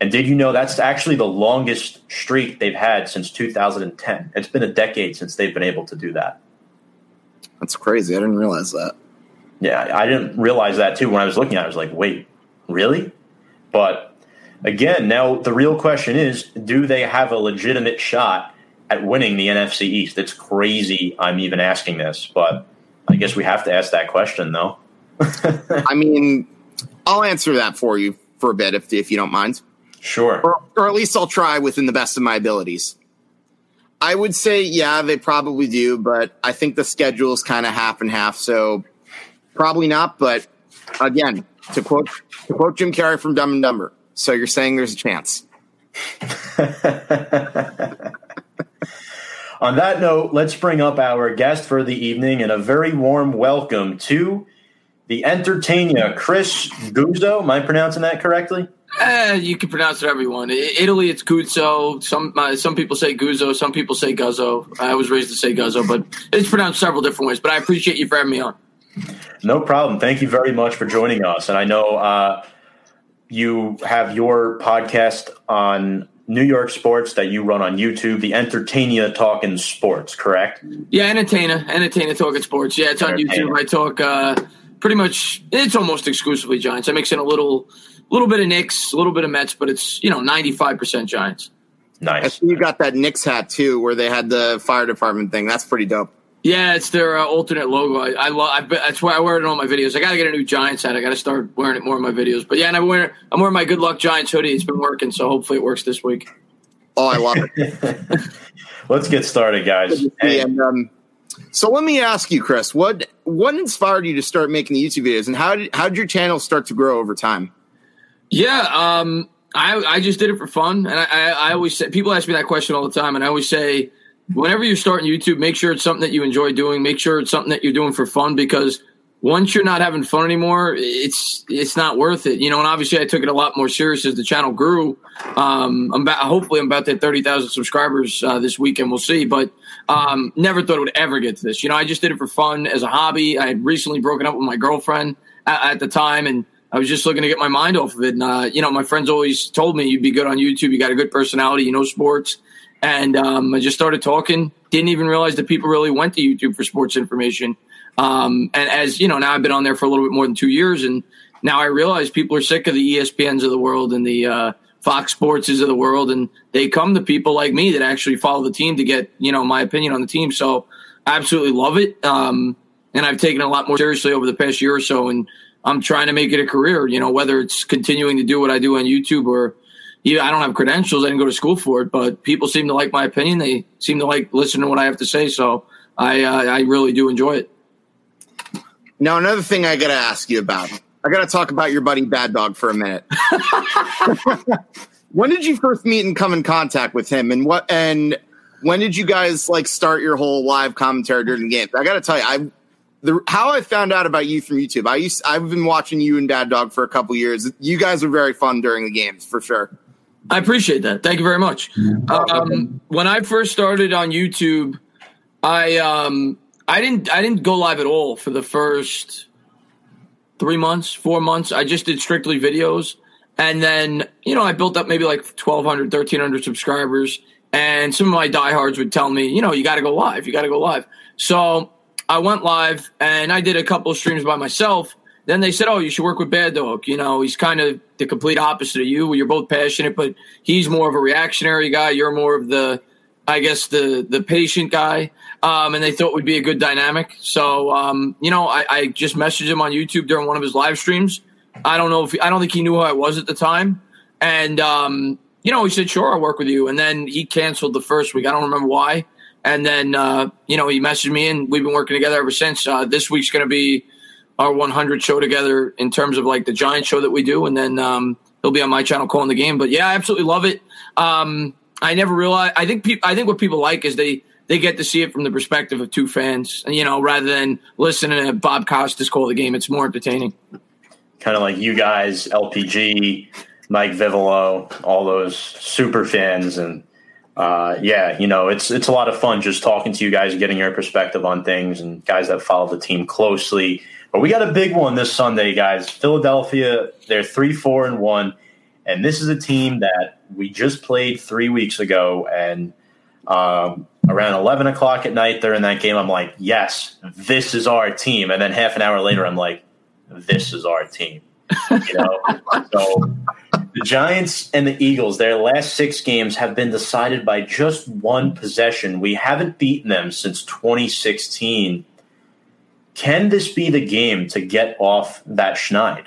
And did you know that's actually the longest streak they've had since 2010? It's been a decade since they've been able to do that. That's crazy. I didn't realize that. Yeah, I didn't realize that too when I was looking at it. I was like, wait, really? But again, now the real question is do they have a legitimate shot at winning the NFC East? It's crazy I'm even asking this, but I guess we have to ask that question, though. I mean, I'll answer that for you for a bit if, if you don't mind. Sure. Or, or at least I'll try within the best of my abilities. I would say, yeah, they probably do, but I think the schedule is kind of half and half. So probably not. But again, to quote to quote Jim Carrey from Dumb and Dumber, so you're saying there's a chance. On that note, let's bring up our guest for the evening and a very warm welcome to the entertainer, Chris Guzzo. Am I pronouncing that correctly? Eh, you can pronounce it everyone. Italy, it's Guzzo. Some uh, some people say Guzzo. Some people say Guzzo. I was raised to say Guzzo, but it's pronounced several different ways. But I appreciate you for having me on. No problem. Thank you very much for joining us. And I know uh, you have your podcast on New York sports that you run on YouTube, the Entertainer Talking Sports, correct? Yeah, Entertainer, Entertainer Talking Sports. Yeah, it's on YouTube. I talk uh, pretty much. It's almost exclusively Giants. I mix in a little a little bit of Knicks, a little bit of Mets, but it's you know ninety five percent Giants. Nice. you got that Knicks hat too, where they had the fire department thing. That's pretty dope. Yeah, it's their uh, alternate logo. I, I love. That's why I wear it in all my videos. I got to get a new Giants hat. I got to start wearing it more in my videos. But yeah, and I'm wearing I'm wearing my Good Luck Giants hoodie. It's been working, so hopefully it works this week. Oh, I love it. Let's get started, guys. Hey. And, um, so let me ask you, Chris, what what inspired you to start making the YouTube videos, and how did how did your channel start to grow over time? Yeah, um, I I just did it for fun, and I, I, I always say people ask me that question all the time, and I always say whenever you're starting YouTube, make sure it's something that you enjoy doing. Make sure it's something that you're doing for fun because once you're not having fun anymore, it's it's not worth it. You know, and obviously I took it a lot more serious as the channel grew. Um, I'm about, hopefully I'm about to thirty thousand subscribers uh, this weekend. We'll see, but um, never thought it would ever get to this. You know, I just did it for fun as a hobby. I had recently broken up with my girlfriend at, at the time, and I was just looking to get my mind off of it. And, uh, you know, my friends always told me you'd be good on YouTube. You got a good personality. You know sports. And um, I just started talking. Didn't even realize that people really went to YouTube for sports information. Um, and as you know, now I've been on there for a little bit more than two years. And now I realize people are sick of the ESPNs of the world and the uh, Fox Sportses of the world. And they come to people like me that actually follow the team to get, you know, my opinion on the team. So I absolutely love it. Um, and I've taken it a lot more seriously over the past year or so. And I'm trying to make it a career, you know, whether it's continuing to do what I do on YouTube or yeah, I don't have credentials. I didn't go to school for it, but people seem to like my opinion. They seem to like listening to what I have to say. So I, uh, I really do enjoy it. Now, another thing I got to ask you about. I got to talk about your buddy Bad Dog for a minute. when did you first meet and come in contact with him, and what? And when did you guys like start your whole live commentary during the game? I got to tell you, I the how I found out about you from YouTube. I used I've been watching you and Bad Dog for a couple years. You guys are very fun during the games for sure. I appreciate that. Thank you very much. Um, when I first started on YouTube, I um, I didn't I didn't go live at all for the first three months, four months. I just did strictly videos, and then you know I built up maybe like 1,200, 1,300 subscribers. And some of my diehards would tell me, you know, you got to go live. You got to go live. So I went live and I did a couple of streams by myself. Then they said, "Oh, you should work with Bad Dog. You know, he's kind of the complete opposite of you. You're both passionate, but he's more of a reactionary guy. You're more of the, I guess, the the patient guy." Um, and they thought it would be a good dynamic. So, um, you know, I, I, just messaged him on YouTube during one of his live streams. I don't know if I don't think he knew who I was at the time, and um, you know, he said, "Sure, I'll work with you." And then he canceled the first week. I don't remember why. And then, uh, you know, he messaged me and we've been working together ever since. Uh, this week's going to be our 100 show together in terms of like the giant show that we do. And then um, he'll be on my channel calling the game. But yeah, I absolutely love it. Um, I never realized. I think I think what people like is they they get to see it from the perspective of two fans, you know, rather than listening to Bob Costas call the game. It's more entertaining. Kind of like you guys, LPG, Mike Vivolo, all those super fans, and uh, yeah, you know, it's it's a lot of fun just talking to you guys, getting your perspective on things, and guys that follow the team closely. But we got a big one this Sunday, guys. Philadelphia, they're three, four, and one, and this is a team that we just played three weeks ago, and um, around eleven o'clock at night during that game, I'm like, yes, this is our team, and then half an hour later, I'm like, this is our team. You know, so the Giants and the Eagles, their last six games have been decided by just one possession. We haven't beaten them since 2016. Can this be the game to get off that schneid?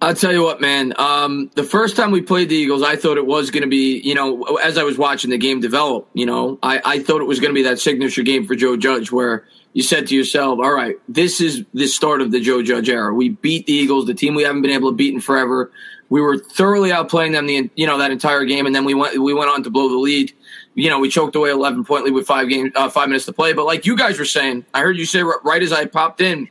I'll tell you what, man. Um, the first time we played the Eagles, I thought it was going to be, you know, as I was watching the game develop, you know, I, I thought it was going to be that signature game for Joe Judge where – you said to yourself, all right, this is the start of the Joe Judge era. We beat the Eagles, the team we haven't been able to beat in forever. We were thoroughly outplaying them the you know that entire game, and then we went we went on to blow the lead. You know, we choked away eleven point lead with five games uh, five minutes to play. But like you guys were saying, I heard you say right as I popped in,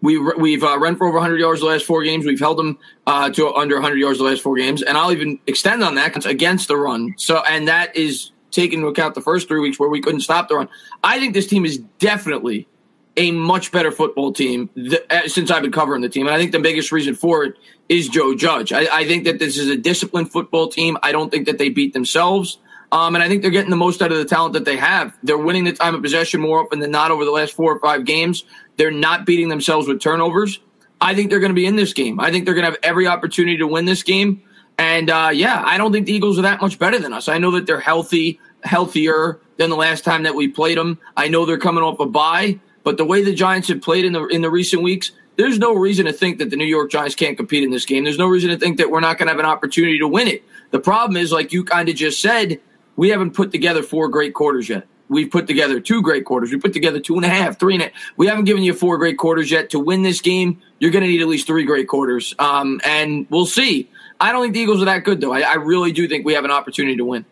we we've uh, run for over 100 yards the last four games. We've held them uh, to under 100 yards the last four games, and I'll even extend on that against the run. So, and that is take into account the first three weeks where we couldn't stop the run. I think this team is definitely a much better football team th- uh, since I've been covering the team. And I think the biggest reason for it is Joe Judge. I, I, think that this is a disciplined football team. I don't think that they beat themselves. Um, and I think they're getting the most out of the talent that they have. They're winning the time of possession more often than not over the last four or five games. They're not beating themselves with turnovers. I think they're going to be in this game. I think they're going to have every opportunity to win this game. And uh, yeah, I don't think the Eagles are that much better than us. I know that they're healthy, healthier than the last time that we played them. I know they're coming off a bye, but the way the Giants have played in the in the recent weeks, there's no reason to think that the New York Giants can't compete in this game. There's no reason to think that we're not going to have an opportunity to win it. The problem is, like you kind of just said, we haven't put together four great quarters yet. We've put together two great quarters. We put together two and a half, three and a half. We haven't given you four great quarters yet. To win this game, you're going to need at least three great quarters. Um, and we'll see. I don't think the Eagles are that good, though. I, I really do think we have an opportunity to win.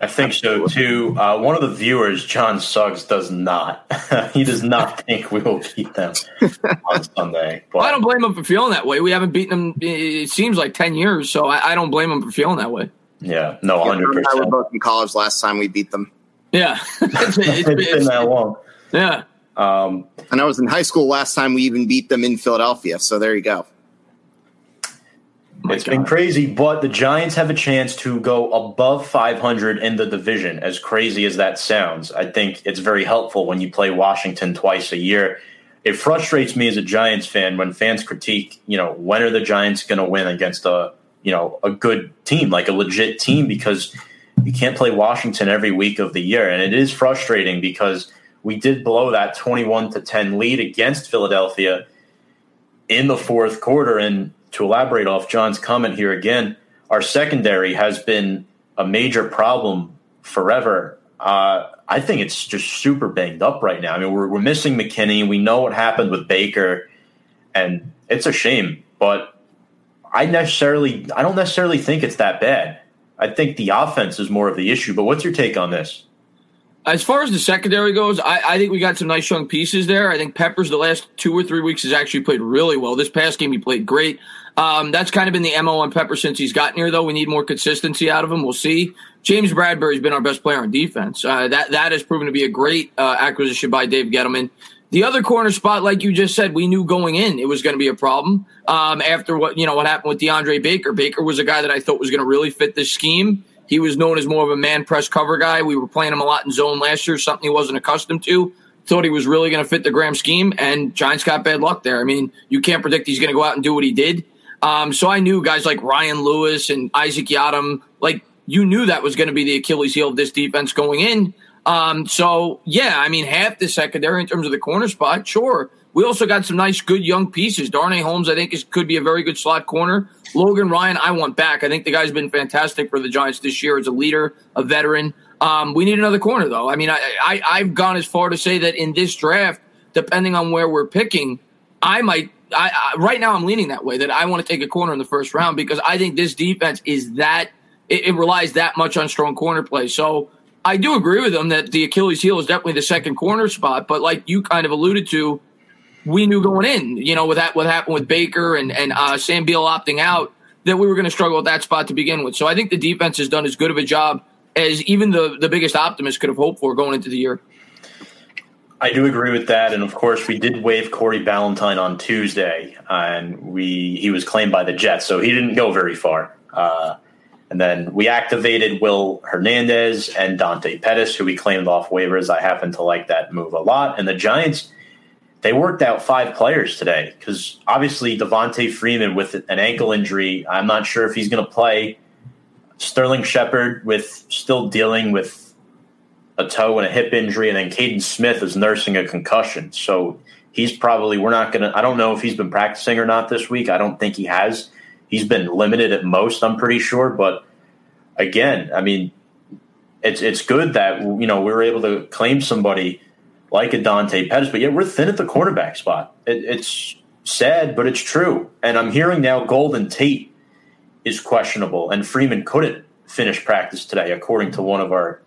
I think so too. Uh, one of the viewers, John Suggs, does not. he does not think we will beat them on Sunday. But. Well, I don't blame him for feeling that way. We haven't beaten them. It seems like ten years, so I, I don't blame him for feeling that way. Yeah, no, hundred percent. We were both in college last time we beat them. Yeah, it's, it's, it's been that long. Yeah. Um, and I was in high school last time we even beat them in Philadelphia. So there you go. My it's God. been crazy, but the Giants have a chance to go above 500 in the division. As crazy as that sounds, I think it's very helpful when you play Washington twice a year. It frustrates me as a Giants fan when fans critique, you know, when are the Giants going to win against a, you know, a good team, like a legit team, because you can't play Washington every week of the year, and it is frustrating because we did blow that 21 to 10 lead against Philadelphia in the fourth quarter, and to elaborate off John's comment here again, our secondary has been a major problem forever. Uh, I think it's just super banged up right now. I mean, we're, we're missing McKinney. We know what happened with Baker, and it's a shame. But I necessarily, I don't necessarily think it's that bad. I think the offense is more of the issue. But what's your take on this? As far as the secondary goes, I, I, think we got some nice young pieces there. I think Peppers the last two or three weeks has actually played really well. This past game he played great. Um, that's kind of been the mo on Pepper since he's gotten here, though. We need more consistency out of him. We'll see. James Bradberry's been our best player on defense. Uh, that that has proven to be a great uh, acquisition by Dave Gettleman. The other corner spot, like you just said, we knew going in it was going to be a problem. Um, after what you know what happened with DeAndre Baker, Baker was a guy that I thought was going to really fit this scheme. He was known as more of a man press cover guy. We were playing him a lot in zone last year, something he wasn't accustomed to. Thought he was really going to fit the Graham scheme, and Giants got bad luck there. I mean, you can't predict he's going to go out and do what he did. Um, so I knew guys like Ryan Lewis and Isaac Yiadom, like you knew that was going to be the Achilles heel of this defense going in. Um, so yeah, I mean, half the secondary in terms of the corner spot, sure. We also got some nice, good young pieces. Darnay Holmes, I think, is, could be a very good slot corner. Logan Ryan, I want back. I think the guy's been fantastic for the Giants this year as a leader, a veteran. Um, we need another corner, though. I mean, I, I, I've gone as far to say that in this draft, depending on where we're picking, I might I, I, right now I'm leaning that way that I want to take a corner in the first round because I think this defense is that it, it relies that much on strong corner play. So I do agree with them that the Achilles heel is definitely the second corner spot. But like you kind of alluded to, we knew going in, you know, with that what happened with Baker and and uh, Sam Beal opting out, that we were going to struggle at that spot to begin with. So I think the defense has done as good of a job as even the the biggest optimist could have hoped for going into the year. I do agree with that, and of course, we did waive Corey Ballentine on Tuesday, and we he was claimed by the Jets, so he didn't go very far. Uh, and then we activated Will Hernandez and Dante Pettis, who we claimed off waivers. I happen to like that move a lot. And the Giants, they worked out five players today because obviously Devonta Freeman with an ankle injury, I'm not sure if he's going to play. Sterling Shepard with still dealing with a toe and a hip injury, and then Kaden Smith is nursing a concussion. So he's probably we're not going to. I don't know if he's been practicing or not this week. I don't think he has. He's been limited at most. I'm pretty sure, but again, I mean, it's it's good that you know we were able to claim somebody like a Dante Pettis, but yeah, we're thin at the cornerback spot. It, it's sad, but it's true. And I'm hearing now Golden Tate is questionable, and Freeman couldn't finish practice today, according to one of our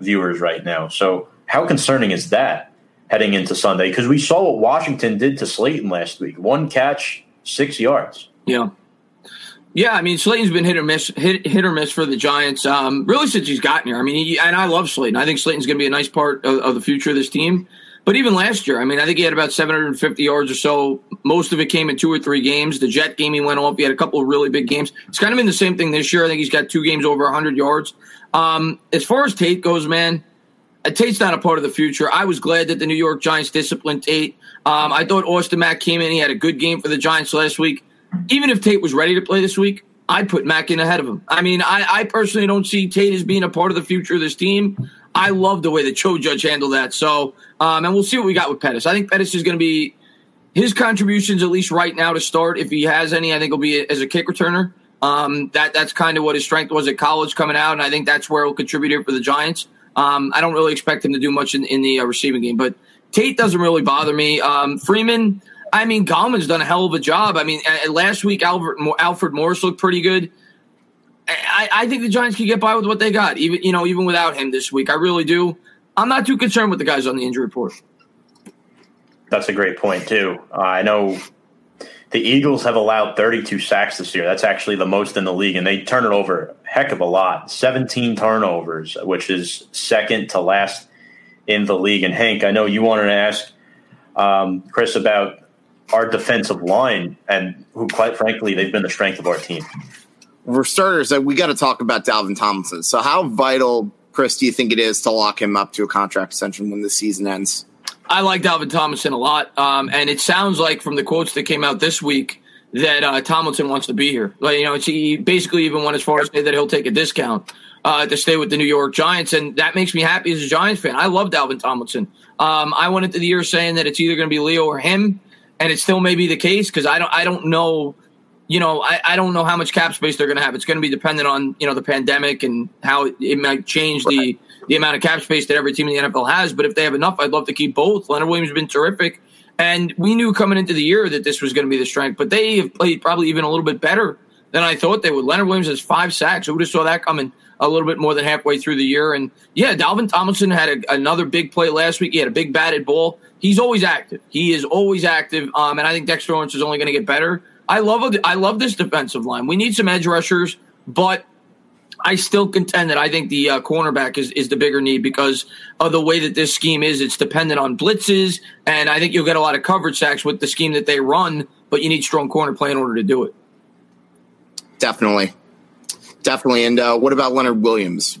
viewers right now. So, how concerning is that heading into Sunday? Because we saw what Washington did to Slayton last week one catch, six yards. Yeah. Yeah, I mean Slayton's been hit or miss, hit, hit or miss for the Giants. Um, really since he's gotten here. I mean, he, and I love Slayton. I think Slayton's going to be a nice part of, of, the future of this team. But even last year, I mean, I think he had about 750 yards or so. Most of it came in two or three games. The Jet game he went off. He had a couple of really big games. It's kind of been the same thing this year. I think he's got two games over 100 yards. Um, as far as Tate goes, man, uh, Tate's not a part of the future. I was glad that the New York Giants disciplined Tate. Um, I thought Austin Mack came in. He had a good game for the Giants last week. Even if Tate was ready to play this week, I'd put Mack in ahead of him. I mean, I, I, personally don't see Tate as being a part of the future of this team. I love the way that Joe Judge handled that. So, um, and we'll see what we got with Pettis. I think Pettis is going to be his contributions, at least right now to start, if he has any, I think will be as a kick returner. Um, that that's kind of what his strength was at college coming out, and I think that's where he'll contribute here for the Giants. Um, I don't really expect him to do much in, in the uh, receiving game, but Tate doesn't really bother me. Um, Freeman, I mean, Gallman's done a hell of a job. I mean, last week Albert, Alfred Morris looked pretty good. I, I, think the Giants can get by with what they got, even you know, even without him this week. I really do. I'm not too concerned with the guys on the injury report. That's a great point too. Uh, I know the Eagles have allowed 32 sacks this year. That's actually the most in the league, and they turn it over a heck of a lot. 17 turnovers, which is second to last in the league. And Hank, I know you wanted to ask um, Chris about our defensive line, and who, quite frankly, they've been the strength of our team. For starters, uh, we got to talk about Dalvin Tomlinson. So, how vital, Chris, do you think it is to lock him up to a contract extension when the season ends? I like Dalvin Tomlinson a lot, um, and it sounds like from the quotes that came out this week that uh, Tomlinson wants to be here. Like you know, he basically even went as far as say that he'll take a discount uh, to stay with the New York Giants, and that makes me happy as a Giants fan. I love Dalvin Tomlinson. Um, I went into the year saying that it's either going to be Leo or him and it still may be the case because I don't I don't know you know I, I don't know how much cap space they're going to have. It's going to be dependent on you know the pandemic and how it, it might change right. the the amount of cap space that every team in the NFL has. But if they have enough, I'd love to keep both. Leonard Williams has been terrific, and we knew coming into the year that this was going to be the strength. But they have played probably even a little bit better than I thought they would. Leonard Williams has five sacks. Who would have saw that coming? A little bit more than halfway through the year. And yeah, Dalvin Tomlinson had a, another big play last week. He had a big batted ball. He's always active. He is always active. Um, and I think Dexter Lawrence is only going to get better. I love I love this defensive line. We need some edge rushers, but I still contend that I think the uh, cornerback is, is the bigger need because of the way that this scheme is. It's dependent on blitzes, and I think you'll get a lot of coverage sacks with the scheme that they run, but you need strong corner play in order to do it. Definitely. Definitely. And uh, what about Leonard Williams?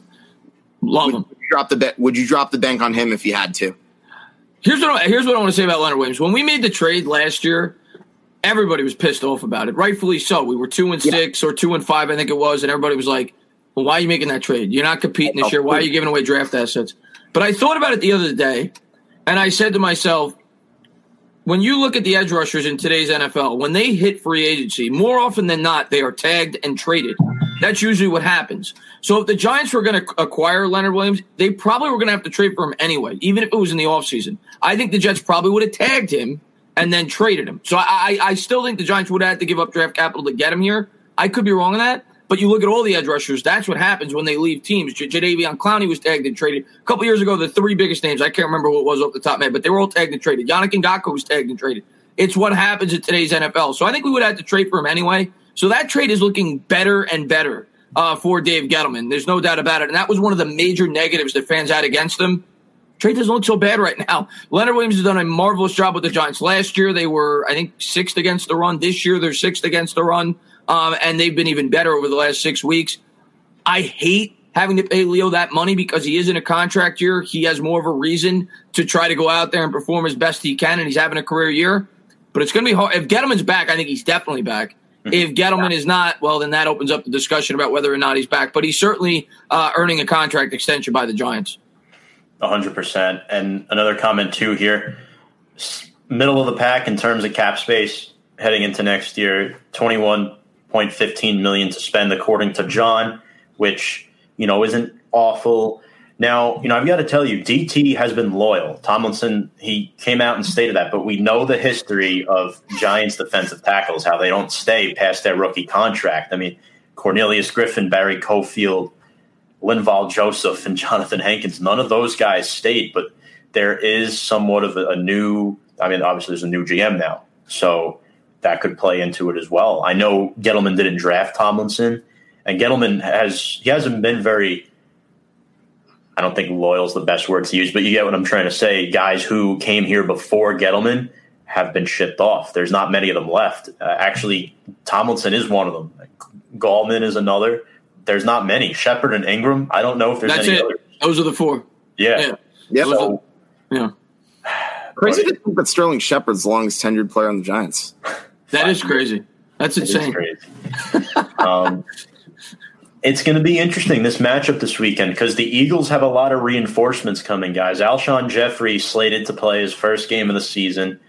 Love would him. You drop the would you drop the bank on him if you had to? Here's what I, here's what I want to say about Leonard Williams. When we made the trade last year, everybody was pissed off about it. Rightfully so. We were two and six yeah. or two and five, I think it was, and everybody was like, "Well, why are you making that trade? You're not competing this year. Why are you giving away draft assets?" But I thought about it the other day, and I said to myself, when you look at the edge rushers in today's NFL, when they hit free agency, more often than not, they are tagged and traded. That's usually what happens. So if the Giants were going to acquire Leonard Williams, they probably were going to have to trade for him anyway, even if it was in the offseason. I think the Jets probably would have tagged him and then traded him. So I, I still think the Giants would have had to give up draft capital to get him here. I could be wrong on that. But you look at all the edge rushers, that's what happens when they leave teams. J- Jadeveon Clowney was tagged and traded. A couple years ago, the three biggest names, I can't remember who it was off the top of my head, but they were all tagged and traded. Yannick Ngakoue was tagged and traded. It's what happens in today's NFL. So I think we would have to trade for him anyway. So that trade is looking better and better uh, for Dave Gettleman. There's no doubt about it. And that was one of the major negatives that fans had against him. Trade doesn't look so bad right now. Leonard Williams has done a marvelous job with the Giants. Last year, they were, I think, sixth against the run. This year, they're sixth against the run. Um, and they've been even better over the last six weeks. I hate having to pay Leo that money because he is in a contract year. He has more of a reason to try to go out there and perform as best he can, and he's having a career year. But it's going to be hard. If Gettleman's back, I think he's definitely back. Mm-hmm. If Gettleman is not, well, then that opens up the discussion about whether or not he's back. But he's certainly uh, earning a contract extension by the Giants. 100%. And another comment, too, here middle of the pack in terms of cap space heading into next year 21.15 million to spend according to john which you know isn't awful now, you know, I've got to tell you, DT has been loyal. Tomlinson, he came out and stated that, but we know the history of Giants defensive tackles, how they don't stay past their rookie contract. I mean, Cornelius Griffin, Barry Cofield, Linval Joseph, and Jonathan Hankins, none of those guys stayed, but there is somewhat of a, a new, I mean, obviously there's a new GM now. So that could play into it as well. I know Gettleman didn't draft Tomlinson, and Gettleman has, he hasn't been very, I don't think loyal is the best word to use, but you get what I'm trying to say. Guys who came here before Gettleman have been shipped off. There's not many of them left. Uh, actually, Tomlinson is one of them. Gallman is another. There's not many. Shepard and Engram. I don't know if there's That's any it. others. Those are the four. Yeah. Yeah. Yep. So, Yeah. Crazy to think that Sterling Shepard's the longest tenured player on the Giants. That is crazy. That's it is insane. crazy. um, it's going to be interesting this matchup this weekend because the Eagles have a lot of reinforcements coming, guys. Alshon Jeffery slated to play his first game of the season.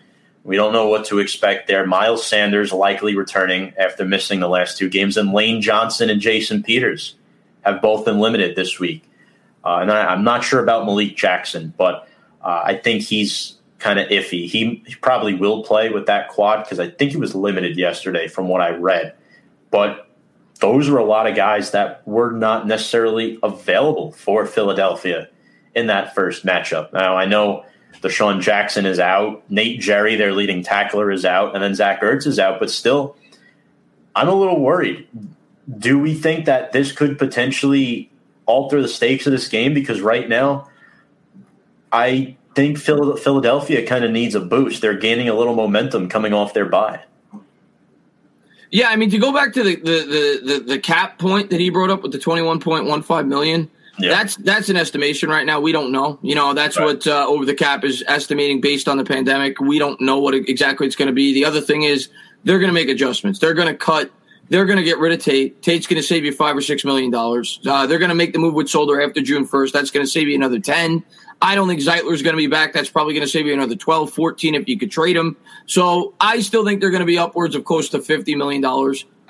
We don't know what to expect there. Miles Sanders likely returning after missing the last two games, and Lane Johnson and Jason Peters have both been limited this week. Uh, and I, am not sure about Malik Jackson, but uh, I think he's kind of iffy. He, he probably will play with that quad because I think he was limited yesterday from what I read. But those were a lot of guys that were not necessarily available for Philadelphia in that first matchup. Now, I know DeSean Jackson is out, Nate Gerry, their leading tackler, is out, and then Zach Ertz is out, but still, I'm a little worried. Do we think that this could potentially alter the stakes of this game? Because right now, I think Philadelphia kind of needs a boost. They're gaining a little momentum coming off their bye. Yeah, I mean to go back to the the the, the, the cap point that he brought up with the twenty one point one five million. Yeah. That's that's an estimation right now. We don't know. You know, that's right. what uh, over the cap is estimating based on the pandemic. We don't know what exactly it's going to be. The other thing is they're going to make adjustments. They're going to cut. They're going to get rid of Tate. Tate's going to save you five or six million dollars. Uh, they're going to make the move with Solder after June first. That's going to save you another ten. I don't think Zeitler's going to be back. That's probably going to save you another 12, 14 if you could trade him. So I still think they're going to be upwards of close to $50 million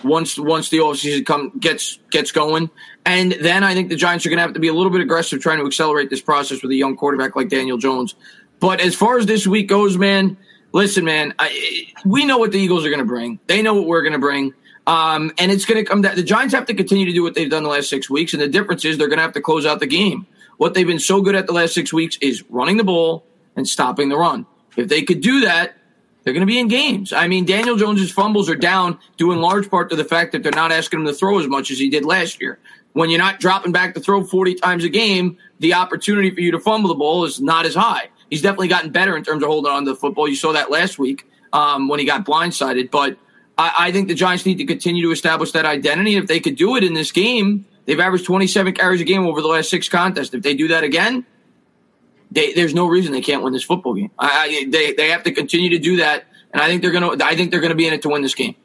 once once the offseason come gets gets going. And then I think the Giants are going to have to be a little bit aggressive trying to accelerate this process with a young quarterback like Daniel Jones. But as far as this week goes, man, listen, man, I, we know what the Eagles are going to bring. They know what we're going to bring. Um, and it's going to come that the Giants have to continue to do what they've done the last six weeks. And the difference is they're going to have to close out the game. What they've been so good at the last six weeks is running the ball and stopping the run. If they could do that, they're going to be in games. I mean, Daniel Jones's fumbles are down due in large part to the fact that they're not asking him to throw as much as he did last year. When you're not dropping back to throw 40 times a game, the opportunity for you to fumble the ball is not as high. He's definitely gotten better in terms of holding on to the football. You saw that last week um, when he got blindsided. But I, I think the Giants need to continue to establish that identity. If they could do it in this game, They've averaged 27 carries a game over the last six contests. If they do that again, they, there's no reason they can't win this football game. I, I, they they have to continue to do that, and I think they're gonna. I think they're gonna be in it to win this game.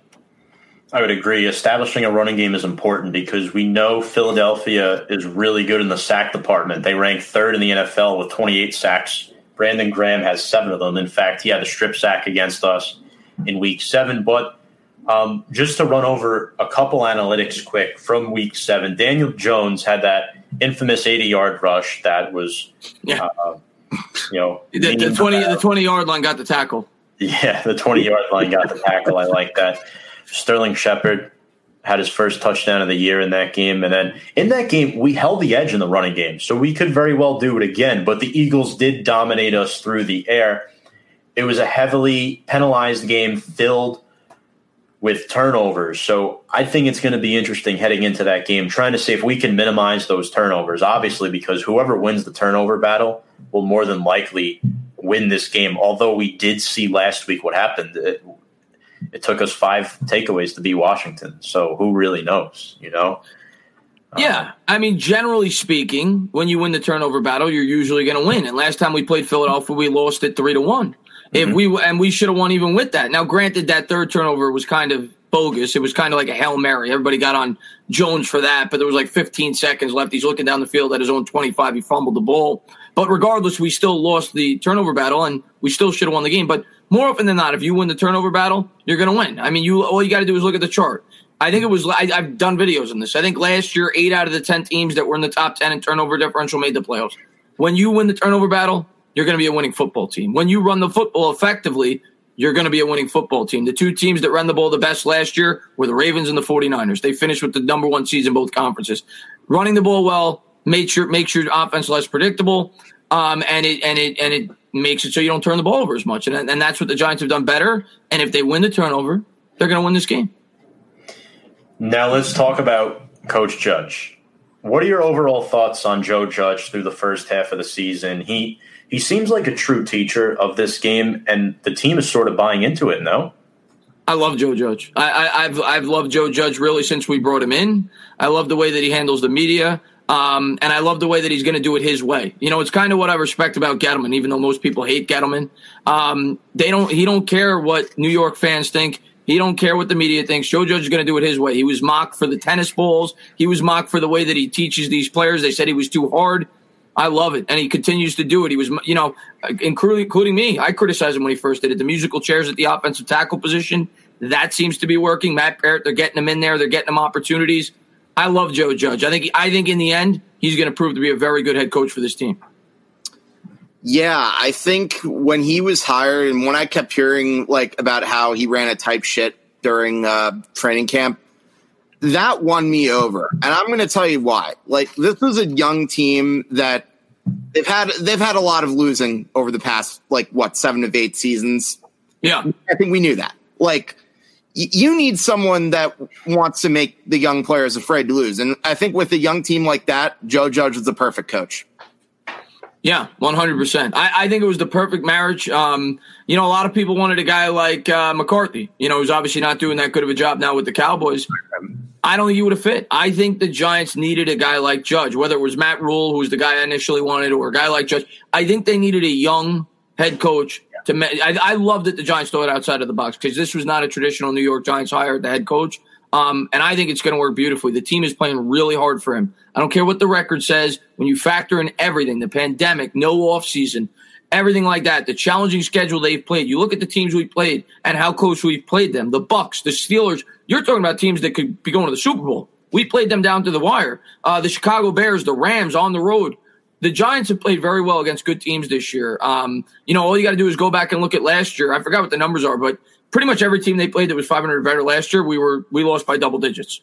I would agree. Establishing a running game is important because we know Philadelphia is really good in the sack department. They rank third in the NFL with 28 sacks. Brandon Graham has seven of them. In fact, he had a strip sack against us in week seven. But um, just to run over a couple analytics quick from week seven, Daniel Jones had that infamous 80 yard rush that was, yeah. Uh, you know, the, the 20 the 20 yard line got the tackle. Yeah, the 20 yard line got the tackle. I like that. Sterling Shepard had his first touchdown of the year in that game. And then in that game, we held the edge in the running game. So we could very well do it again. But the Eagles did dominate us through the air. It was a heavily penalized game filled with turnovers. So I think it's going to be interesting heading into that game, trying to see if we can minimize those turnovers, obviously, because whoever wins the turnover battle will more than likely win this game. Although we did see last week what happened. It, it took us five takeaways to beat Washington. So who really knows, you know? Um, yeah, I mean, generally speaking, when you win the turnover battle, you're usually going to win. And last time we played Philadelphia, we lost it three to one. If mm-hmm. we and we should have won even with that. Now, granted, that third turnover was kind of bogus. It was kind of like a hail mary. Everybody got on Jones for that, but there was like 15 seconds left. He's looking down the field at his own 25. He fumbled the ball. But regardless, we still lost the turnover battle, and we still should have won the game. But more often than not, if you win the turnover battle, you're going to win. I mean, you all you got to do is look at the chart. I think it was. I, have done videos on this. I think last year, eight out of the ten teams that were in the top ten in turnover differential made the playoffs. When you win the turnover battle, you're going to be a winning football team. When you run the football effectively, you're going to be a winning football team. The two teams that ran the ball the best last year were the Ravens and the 49ers. They finished with the number one seeds in both conferences. Running the ball well makes your makes your offense less predictable, um, and it and it and it makes it so you don't turn the ball over as much. And and that's what the Giants have done better. And if they win the turnover, they're going to win this game. Now let's talk about Coach Judge. What are your overall thoughts on Joe Judge through the first half of the season? He he seems like a true teacher of this game, and the team is sort of buying into it. No, I love Joe Judge. I, have I've loved Joe Judge really since we brought him in. I love the way that he handles the media. Um, and I love the way that he's going to do it his way. You know, it's kind of what I respect about Gettleman, even though most people hate Gettleman. Um, they don't. He don't care what New York fans think. He don't care what the media thinks. Joe Judge is going to do it his way. He was mocked for the tennis balls. He was mocked for the way that he teaches these players. They said he was too hard. I love it, and he continues to do it. He was, you know, including, including me. I criticized him when he first did it. The musical chairs at the offensive tackle position that seems to be working. Matt Peart, they're getting him in there. They're getting him opportunities. I love Joe Judge. I think I think in the end he's going to prove to be a very good head coach for this team. Yeah, I think when he was hired and when I kept hearing like about how he ran a type shit during uh, training camp, that won me over. And I'm going to tell you why. Like this was a young team that they've had they've had a lot of losing over the past like what seven of eight seasons. Yeah, I think we knew that. Like y- you need someone that wants to make the young players afraid to lose, and I think with a young team like that, Joe Judge is the perfect coach. Yeah, one hundred percent. I think it was the perfect marriage. Um, you know, a lot of people wanted a guy like uh, McCarthy. You know, who's obviously not doing that good of a job now with the Cowboys. I don't think he would have fit. I think the Giants needed a guy like Judge, whether it was Matt Rhule, who was the guy I initially wanted, or a guy like Judge. I think they needed a young head coach to. I, I love that the Giants thought outside of the box because this was not a traditional New York Giants hire the head coach. Um, and I think it's going to work beautifully. The team is playing really hard for him. I don't care what the record says. When you factor in everything, the pandemic, no offseason, everything like that, the challenging schedule they've played. You look at the teams we played and how close we've played them. The Bucs, the Steelers. You're talking about teams that could be going to the Super Bowl. We played them down to the wire. Uh, the Chicago Bears, the Rams on the road. The Giants have played very well against good teams this year. Um, you know, all you got to do is go back and look at last year. I forgot what the numbers are, but pretty much every team they played that was 500 or better last year, we were we lost by double digits.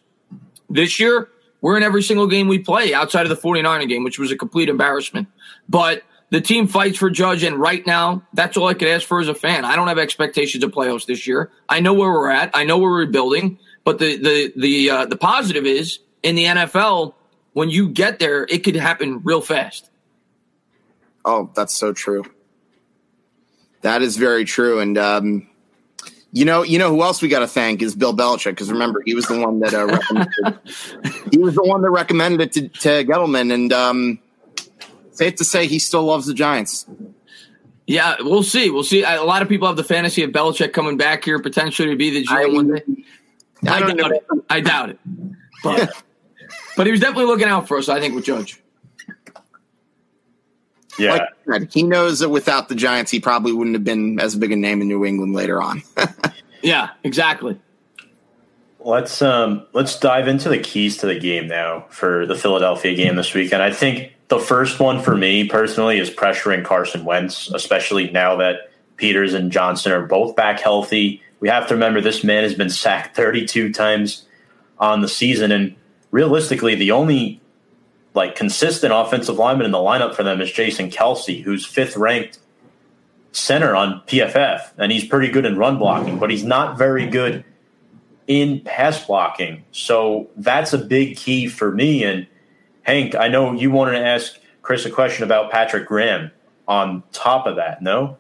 This year, we're in every single game we play outside of the 49er game, which was a complete embarrassment. But the team fights for Judge, and right now, that's all I could ask for as a fan. I don't have expectations of playoffs this year. I know where we're at. I know where we're rebuilding. But the the the uh, the positive is in the NFL, when you get there, it could happen real fast. Oh, that's so true. That is very true, and um, you know, you know who else we got to thank is Bill Belichick because remember he was the one that uh, recommended. he was the one that recommended it to, to Gettleman, and um, safe to say he still loves the Giants. Yeah, we'll see. We'll see. A lot of people have the fantasy of Belichick coming back here potentially to be the GM one day. I, I doubt know. it. I doubt it. But, but he was definitely looking out for us, I think, with Judge. Yeah. Like he knows that without the Giants, he probably wouldn't have been as big a name in New England later on. yeah, exactly. Let's um let's dive into the keys to the game now for the Philadelphia game this weekend. I think the first one for me personally is pressuring Carson Wentz, especially now that Peters and Johnson are both back healthy. We have to remember this man has been sacked 32 times on the season, and realistically, the only like consistent offensive lineman in the lineup for them is Jason Kelce, who's fifth ranked center on PFF, and he's pretty good in run blocking, but he's not very good in pass blocking. So that's a big key for me. And Hank, I know you wanted to ask Chris a question about Patrick Graham on top of that, no?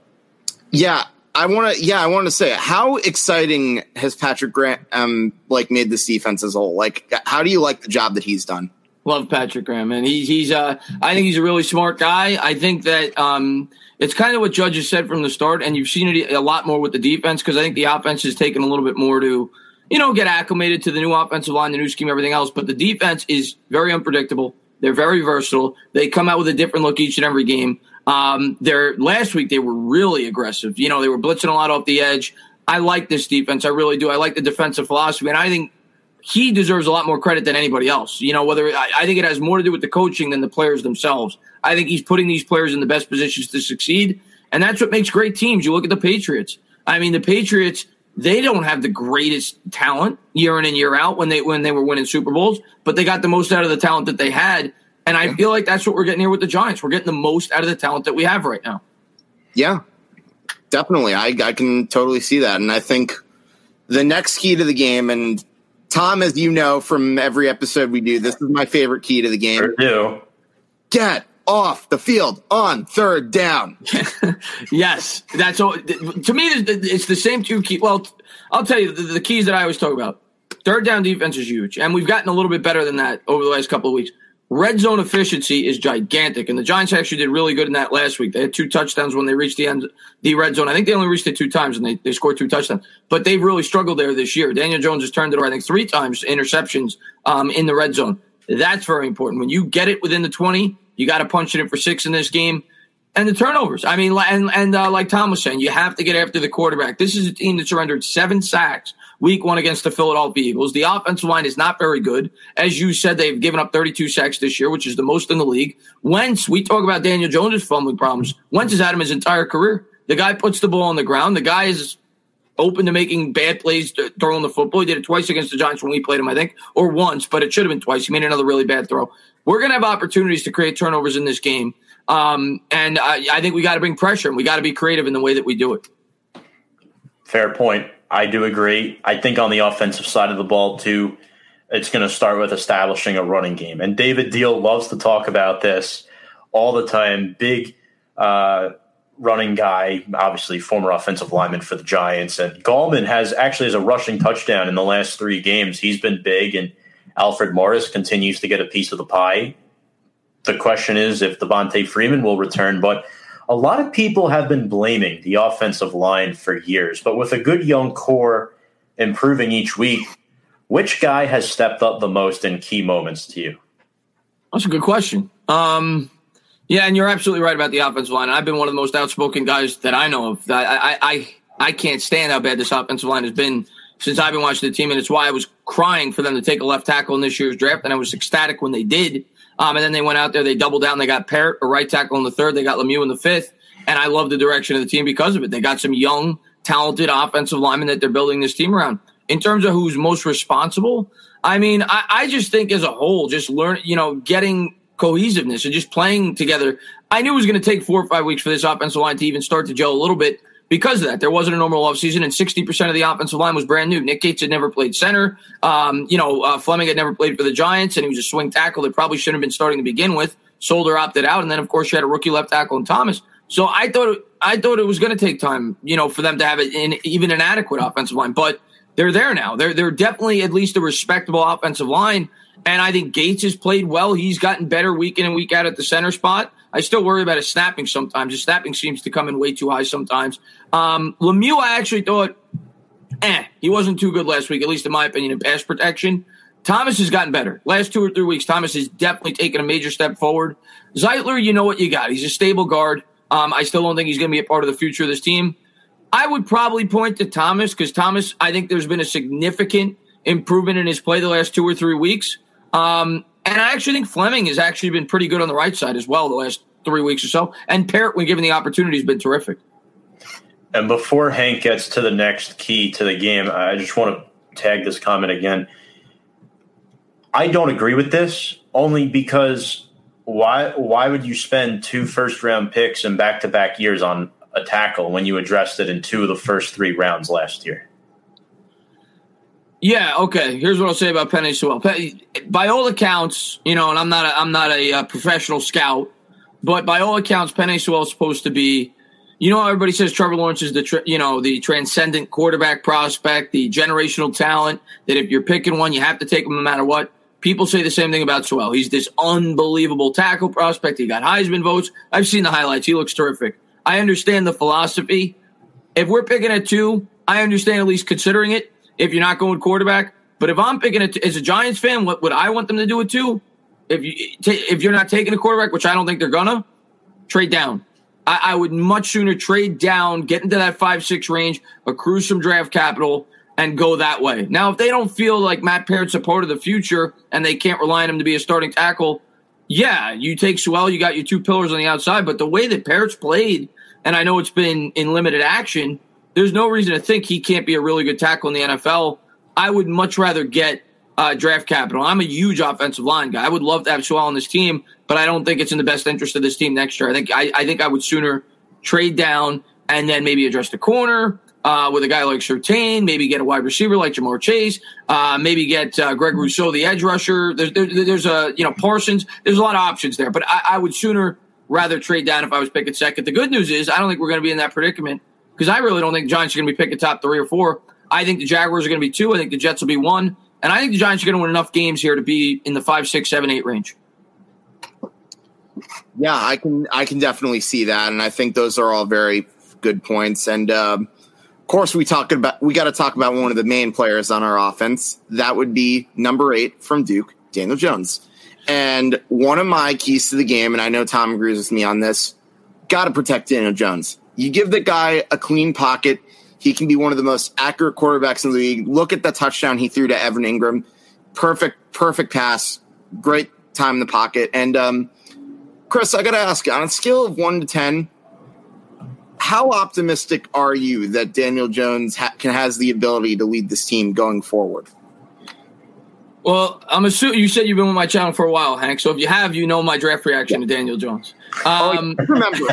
Yeah, I want to. Yeah, I want to say, how exciting has Patrick Graham um, like made this defense as a whole? Like, how do you like the job that he's done? Love Patrick Graham, and he's he's. Uh, I think he's a really smart guy. I think that um, it's kind of what judges said from the start, and you've seen it a lot more with the defense because I think the offense has taken a little bit more to, you know, get acclimated to the new offensive line, the new scheme, everything else. But the defense is very unpredictable. They're very versatile. They come out with a different look each and every game. Um, they're last week they were really aggressive. You know, they were blitzing a lot off the edge. I like this defense. I really do. I like the defensive philosophy, and I think he deserves a lot more credit than anybody else. You know, whether I, I, think it has more to do with the coaching than the players themselves. I think he's putting these players in the best positions to succeed, and that's what makes great teams. You look at the Patriots. I mean, the Patriots they don't have the greatest talent year in and year out when they when they were winning Super Bowls, but they got the most out of the talent that they had. And I feel like that's what we're getting here with the Giants. We're getting the most out of the talent that we have right now. Yeah, definitely. I, I can totally see that. And I think the next key to the game, and Tom, as you know from every episode we do, this is my favorite key to the game. Sure do. Get off the field on third down. yes, that's all. To me, it's the same two key. Well, I'll tell you the, the keys that I always talk about. Third down defense is huge, and we've gotten a little bit better than that over the last couple of weeks. Red zone efficiency is gigantic, and the Giants actually did really good in that last week. They had two touchdowns when they reached the end, the red zone. I think they only reached it two times, and they, they scored two touchdowns. But they've really struggled there this year. Daniel Jones has turned it over, I think, three times interceptions um, in the red zone. That's very important. When you get it within the twenty, you got to punch it in for six in this game. And the turnovers. I mean, and and uh, like Tom was saying, you have to get after the quarterback. This is a team that surrendered seven sacks week one against the Philadelphia Eagles. The offensive line is not very good. As you said, they've given up 32 sacks this year, which is the most in the league. Wentz, we talk about Daniel Jones' fumbling problems. Wentz has had him his entire career. The guy puts the ball on the ground. The guy is open to making bad plays throwing the football. He did it twice against the Giants when we played him, I think, or once, but it should have been twice. He made another really bad throw. We're going to have opportunities to create turnovers in this game. Um, and I, I think we got to bring pressure and we got to be creative in the way that we do it. Fair point. I do agree. I think on the offensive side of the ball, too, it's going to start with establishing a running game. And David Diehl loves to talk about this all the time. Big uh, running guy, obviously former offensive lineman for the Giants. And Gallman has actually has a rushing touchdown in the last three games. He's been big, and Alfred Morris continues to get a piece of the pie. The question is if Devonta Freeman will return, but – a lot of people have been blaming the offensive line for years, but with a good young core improving each week, which guy has stepped up the most in key moments to you? That's a good question. Um, yeah, and you're absolutely right about the offensive line. I've been one of the most outspoken guys that I know of. I, I, I, I can't stand how bad this offensive line has been since I've been watching the team, and it's why I was crying for them to take a left tackle in this year's draft, and I was ecstatic when they did. Um, and then they went out there, they doubled down. They got Peart, a right tackle in the third. They got Lemieux in the fifth. And I love the direction of the team because of it. They got some young, talented offensive linemen that they're building this team around. In terms of who's most responsible, I mean, I, I just think as a whole, just learn, you know, getting cohesiveness and just playing together. I knew it was going to take four or five weeks for this offensive line to even start to gel a little bit because of that. There wasn't a normal offseason, and 60% of the offensive line was brand new. Nick Gates had never played center. Um, you know, uh, Fleming had never played for the Giants, and he was a swing tackle that probably shouldn't have been starting to begin with. Solder opted out, and then, of course, you had a rookie left tackle in Thomas. So I thought I thought it was going to take time, you know, for them to have in even an adequate offensive line, but they're there now. They're they're definitely at least a respectable offensive line, and I think Gates has played well. He's gotten better week in and week out at the center spot. I still worry about his snapping sometimes. His snapping seems to come in way too high sometimes. Um, Lemieux, I actually thought, eh, he wasn't too good last week, at least in my opinion, in pass protection. Thomas has gotten better. Last two or three weeks, Thomas has definitely taken a major step forward. Zeitler, you know what you got. He's a stable guard. Um, I still don't think he's going to be a part of the future of this team. I would probably point to Thomas because Thomas, I think there's been a significant improvement in his play the last two or three weeks. Um, and I actually think Fleming has actually been pretty good on the right side as well the last three weeks or so. And Peart, when given the opportunity, has been terrific. And before Hank gets to the next key to the game, I just want to tag this comment again. I don't agree with this only because why why would you spend two first round picks in back to back years on a tackle when you addressed it in two of the first three rounds last year? Yeah. Okay. Here's what I'll say about Penei Sewell. By all accounts, you know, and I'm not a, I'm not a, a professional scout, but by all accounts, Penei Sewell is supposed to be. You know, everybody says Trevor Lawrence is the you know the transcendent quarterback prospect, the generational talent. That if you're picking one, you have to take him no matter what. People say the same thing about Sewell. He's this unbelievable tackle prospect. He got Heisman votes. I've seen the highlights. He looks terrific. I understand the philosophy. If we're picking at two, I understand at least considering it if you're not going quarterback. But if I'm picking it as a Giants fan, what would I want them to do it too? If you if you're not taking a quarterback, which I don't think they're gonna, trade down. I, I would much sooner trade down, get into that five six range, accrue some draft capital, and go that way. Now, if they don't feel like Matt Peart's a part of the future and they can't rely on him to be a starting tackle, yeah, you take Sewell, you got your two pillars on the outside. But the way that Peart's played, and I know it's been in limited action, there's no reason to think he can't be a really good tackle in the NFL. I would much rather get uh, draft capital. I'm a huge offensive line guy. I would love to have Sewell on this team, but I don't think it's in the best interest of this team next year. I think I, I think I would sooner trade down and then maybe address the corner uh, with a guy like Surtain, maybe get a wide receiver like Ja'Marr Chase, uh, maybe get uh, Greg Rousseau, the edge rusher. There's, there, there's a, you know, Parsons. There's a lot of options there, but I, I, would sooner rather trade down if I was picking second. The good news is I don't think we're going to be in that predicament because I really don't think Giants are going to be picking top three or four. I think the Jaguars are going to be two. I think the Jets will be one. And I think the Giants are going to win enough games here to be in the five, six, seven, eight range. Yeah, I can I can definitely see that, and I think those are all very good points. And um, of course, we talk about we got to talk about one of the main players on our offense. That would be number eight from Duke, Daniel Jones. And one of my keys to the game, and I know Tom agrees with me on this, got to protect Daniel Jones. You give the guy a clean pocket, he can be one of the most accurate quarterbacks in the league. Look at the touchdown he threw to Evan Engram. Perfect, perfect pass. Great time in the pocket. And um, Chris, I got to ask you on a scale of one to 10, how optimistic are you that Daniel Jones ha- can has the ability to lead this team going forward? Well, I'm assuming you said you've been with my channel for a while, Hank. So if you have, you know my draft reaction yeah. to Daniel Jones. Oh, um, oh, remember?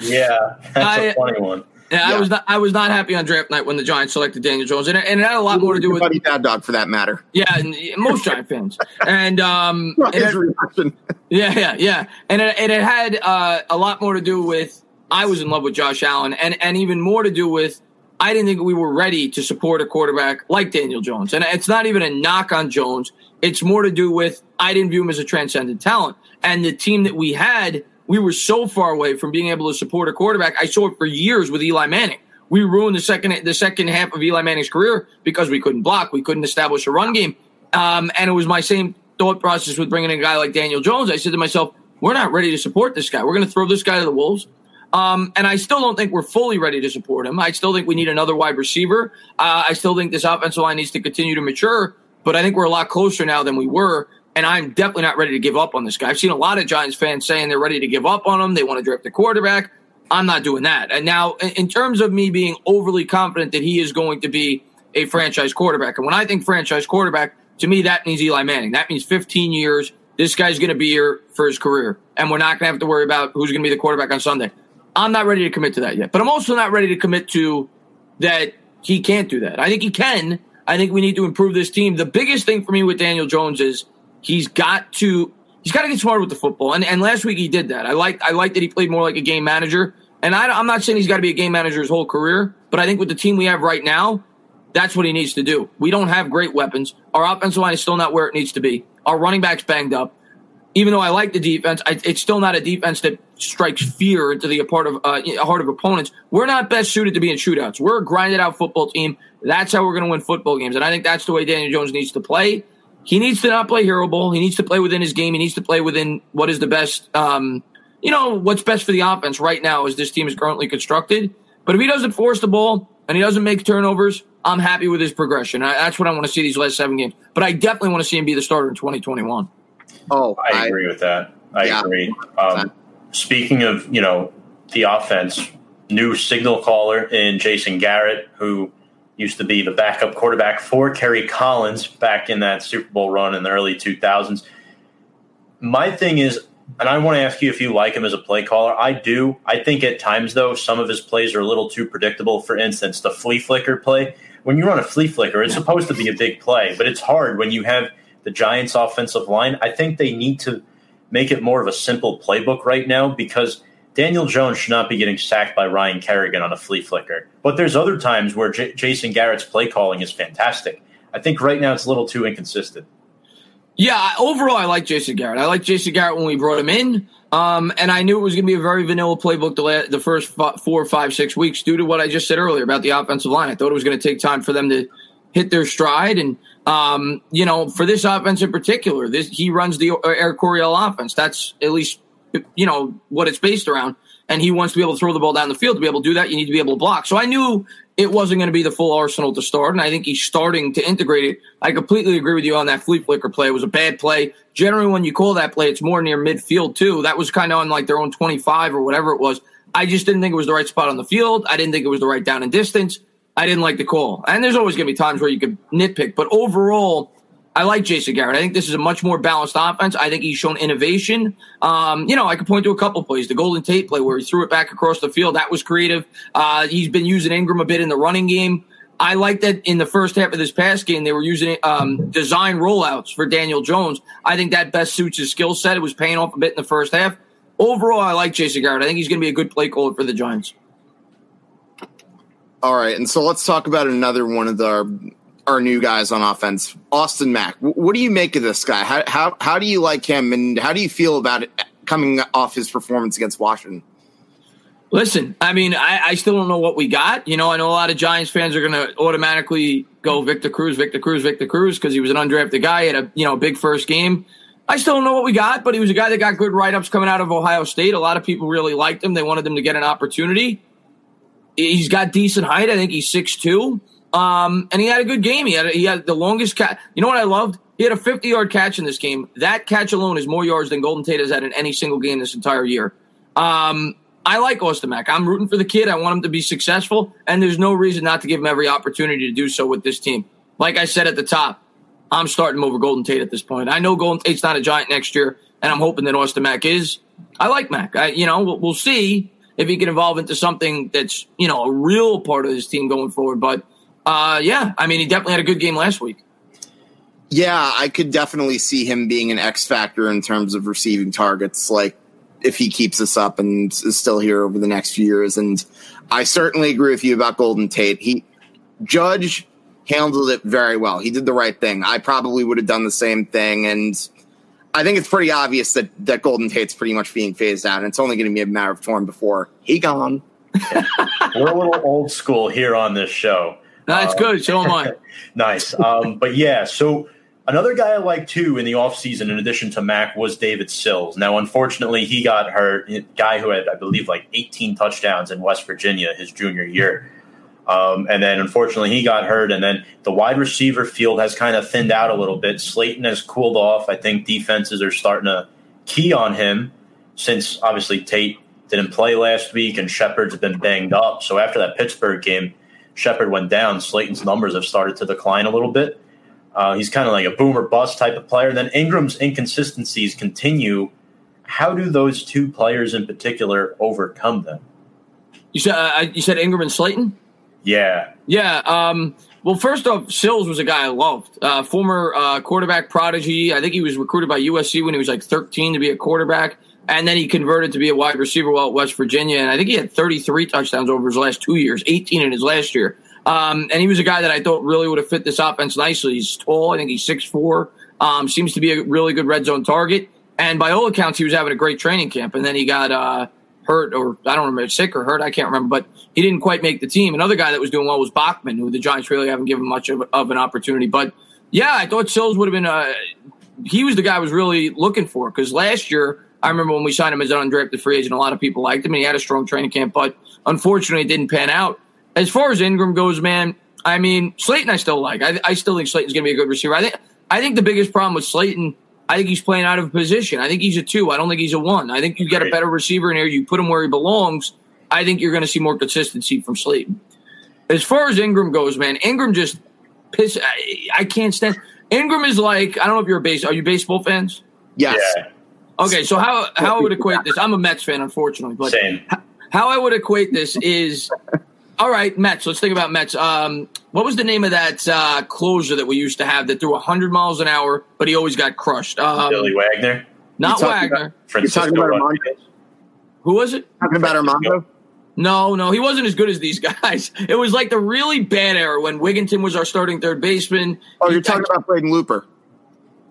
yeah, that's I, a funny one. Yeah, yeah, I was not. I was not happy on draft night when the Giants selected Daniel Jones, and, and it had a lot more to do with Buddy Bad Dog, for that matter. Yeah, and most Giant fans, and um, it yeah, yeah, yeah, and it, it had uh, a lot more to do with I was in love with Josh Allen, and and even more to do with I didn't think we were ready to support a quarterback like Daniel Jones. And it's not even a knock on Jones. It's more to do with I didn't view him as a transcendent talent. And the team that we had, we were so far away from being able to support a quarterback. I saw it for years with Eli Manning. We ruined the second the second half of Eli Manning's career because we couldn't block, we couldn't establish a run game. Um, and it was my same thought process with bringing in a guy like Daniel Jones. I said to myself, we're not ready to support this guy. We're going to throw this guy to the wolves. Um, and I still don't think we're fully ready to support him. I still think we need another wide receiver. Uh, I still think this offensive line needs to continue to mature, but I think we're a lot closer now than we were. And I'm definitely not ready to give up on this guy. I've seen a lot of Giants fans saying they're ready to give up on him. They want to draft a quarterback. I'm not doing that. And now, in terms of me being overly confident that he is going to be a franchise quarterback, and when I think franchise quarterback, to me, that means Eli Manning. That means 15 years. This guy's going to be here for his career. And we're not going to have to worry about who's going to be the quarterback on Sunday. I'm not ready to commit to that yet. But I'm also not ready to commit to that he can't do that. I think he can. I think we need to improve this team. The biggest thing for me with Daniel Jones is he's got to he's got to get smarter with the football. And and last week he did that. I like I like that he played more like a game manager. And I, I'm not saying he's got to be a game manager his whole career, but I think with the team we have right now, that's what he needs to do. We don't have great weapons. Our offensive line is still not where it needs to be. Our running back's banged up even though I like the defense, I, it's still not a defense that strikes fear into the part of uh, heart of opponents. We're not best suited to be in shootouts. We're a grinded out football team. That's how we're going to win football games, and I think that's the way Daniel Jones needs to play. He needs to not play hero ball. He needs to play within his game. He needs to play within what is the best, um, you know, what's best for the offense right now as this team is currently constructed. But if he doesn't force the ball and he doesn't make turnovers, I'm happy with his progression. I, that's what I want to see these last seven games. But I definitely want to see him be the starter in 2021. Oh, I, I agree with that. I yeah. agree. Um, speaking of, you know, the offense, new signal caller in Jason Garrett, who used to be the backup quarterback for Kerry Collins back in that Super Bowl run in the early 2000s. My thing is, and I want to ask you if you like him as a play caller. I do. I think at times, though, some of his plays are a little too predictable. For instance, the flea flicker play. When you run a flea flicker, it's supposed to be a big play, but it's hard when you have the Giants' offensive line. I think they need to make it more of a simple playbook right now because Daniel Jones should not be getting sacked by Ryan Kerrigan on a flea flicker. But there's other times where J- Jason Garrett's play calling is fantastic. I think right now it's a little too inconsistent. Yeah, overall, I like Jason Garrett. I like Jason Garrett when we brought him in, um, and I knew it was going to be a very vanilla playbook the, la- the first four, five, six weeks due to what I just said earlier about the offensive line. I thought it was going to take time for them to hit their stride, and um, you know, for this offense in particular, this he runs the Air Coryell offense. That's at least you know what it's based around and he wants to be able to throw the ball down the field. To be able to do that, you need to be able to block. So I knew it wasn't going to be the full arsenal to start, and I think he's starting to integrate it. I completely agree with you on that flea flicker play. It was a bad play. Generally, when you call that play, it's more near midfield too. That was kind of on like their own twenty-five or whatever it was. I just didn't think it was the right spot on the field. I didn't think it was the right down and distance. I didn't like the call. And there's always going to be times where you could nitpick, but overall, I like Jason Garrett. I think this is a much more balanced offense. I think he's shown innovation. Um, you know, I could point to a couple plays. The Golden Tate play where he threw it back across the field. That was creative. Uh, he's been using Engram a bit in the running game. I like that in the first half of this past game, they were using um, design rollouts for Daniel Jones. I think that best suits his skill set. It was paying off a bit in the first half. Overall, I like Jason Garrett. I think he's going to be a good play caller for the Giants. All right, and so let's talk about another one of the our new guys on offense, Austin Mack. What do you make of this guy? How how how do you like him, and how do you feel about it coming off his performance against Washington? Listen, I mean, I, I still don't know what we got. You know, I know a lot of Giants fans are going to automatically go Victor Cruz, Victor Cruz, Victor Cruz because he was an undrafted guy, at a you know big first game. I still don't know what we got, but he was a guy that got good write ups coming out of Ohio State. A lot of people really liked him. They wanted him to get an opportunity. He's got decent height. I think he's six two. Um, and he had a good game. He had he had the longest catch. You know what I loved? He had a 50 yard catch in this game. That catch alone is more yards than Golden Tate has had in any single game this entire year. Um, I like Austin Mack. I'm rooting for the kid. I want him to be successful, and there's no reason not to give him every opportunity to do so with this team. Like I said at the top, I'm starting over Golden Tate at this point. I know Golden Tate's not a giant next year, and I'm hoping that Austin Mack is. I like Mack. I, you know, we'll, we'll see if he can evolve into something that's you know a real part of his team going forward. But uh, yeah, I mean, he definitely had a good game last week. Yeah, I could definitely see him being an X factor in terms of receiving targets. Like if he keeps this up and is still here over the next few years. And I certainly agree with you about Golden Tate. He Judge handled it very well. He did the right thing. I probably would have done the same thing. And I think it's pretty obvious that that Golden Tate's pretty much being phased out. And it's only going to be a matter of time before he gone. We're a little old school here on this show. That's um, good. So am I. nice. Um, but yeah, so another guy I like too in the offseason, in addition to Mack, was David Sills. Now, unfortunately, he got hurt. Guy who had, I believe, like 18 touchdowns in West Virginia his junior year. Um, and then unfortunately he got hurt. And then the wide receiver field has kind of thinned out a little bit. Slayton has cooled off. I think defenses are starting to key on him since obviously Tate didn't play last week and Shepard's been banged up. So after that Pittsburgh game, Shepard went down, Slayton's numbers have started to decline a little bit. Uh, he's kind of like a boomer bust type of player. Then Engram's inconsistencies continue. How do those two players in particular overcome them? You said uh, you said Engram and Slayton. Yeah, yeah. Um, well, first off, Sills was a guy I loved. Uh, former uh, quarterback prodigy. I think he was recruited by USC when he was like 13 to be a quarterback and then he converted to be a wide receiver while at West Virginia. And I think he had 33 touchdowns over his last two years, 18 in his last year. Um, and he was a guy that I thought really would have fit this offense nicely. He's tall. I think he's 6'4". Um, seems to be a really good red zone target. And by all accounts, he was having a great training camp. And then he got uh, hurt, or I don't remember, sick or hurt. I can't remember. But he didn't quite make the team. Another guy that was doing well was Bachman, who the Giants really haven't given much of, of an opportunity. But yeah, I thought Sills would have been. Uh, he was the guy I was really looking for because last year I remember when we signed him as an undrafted free agent, a lot of people liked him and he had a strong training camp, but unfortunately it didn't pan out. As far as Engram goes, man, I mean, Slayton I still like. I, I still think Slayton's going to be a good receiver. I think I think the biggest problem with Slayton, I think he's playing out of position. I think he's a two. I don't think he's a one. I think you get a better receiver in here, you put him where he belongs, I think you're going to see more consistency from Slayton. As far as Engram goes, man, Engram just piss. I, I can't stand. Engram is like I don't know if you're a base. Are you baseball fans? Yes. Yeah, Okay, so how how I would equate this? I'm a Mets fan, unfortunately, but same. how I would equate this is all right, Mets. Let's think about Mets. Um, what was the name of that uh, closer that we used to have that threw 100 miles an hour, but he always got crushed? Um, Billy Wagner, not You're talking Wagner. Francisco talking about Armando? Who was it? Talking about Armando. No, no, he wasn't as good as these guys. It was like the really bad era when Wigginton was our starting third baseman. Oh, you're talking touched- about Braden Looper.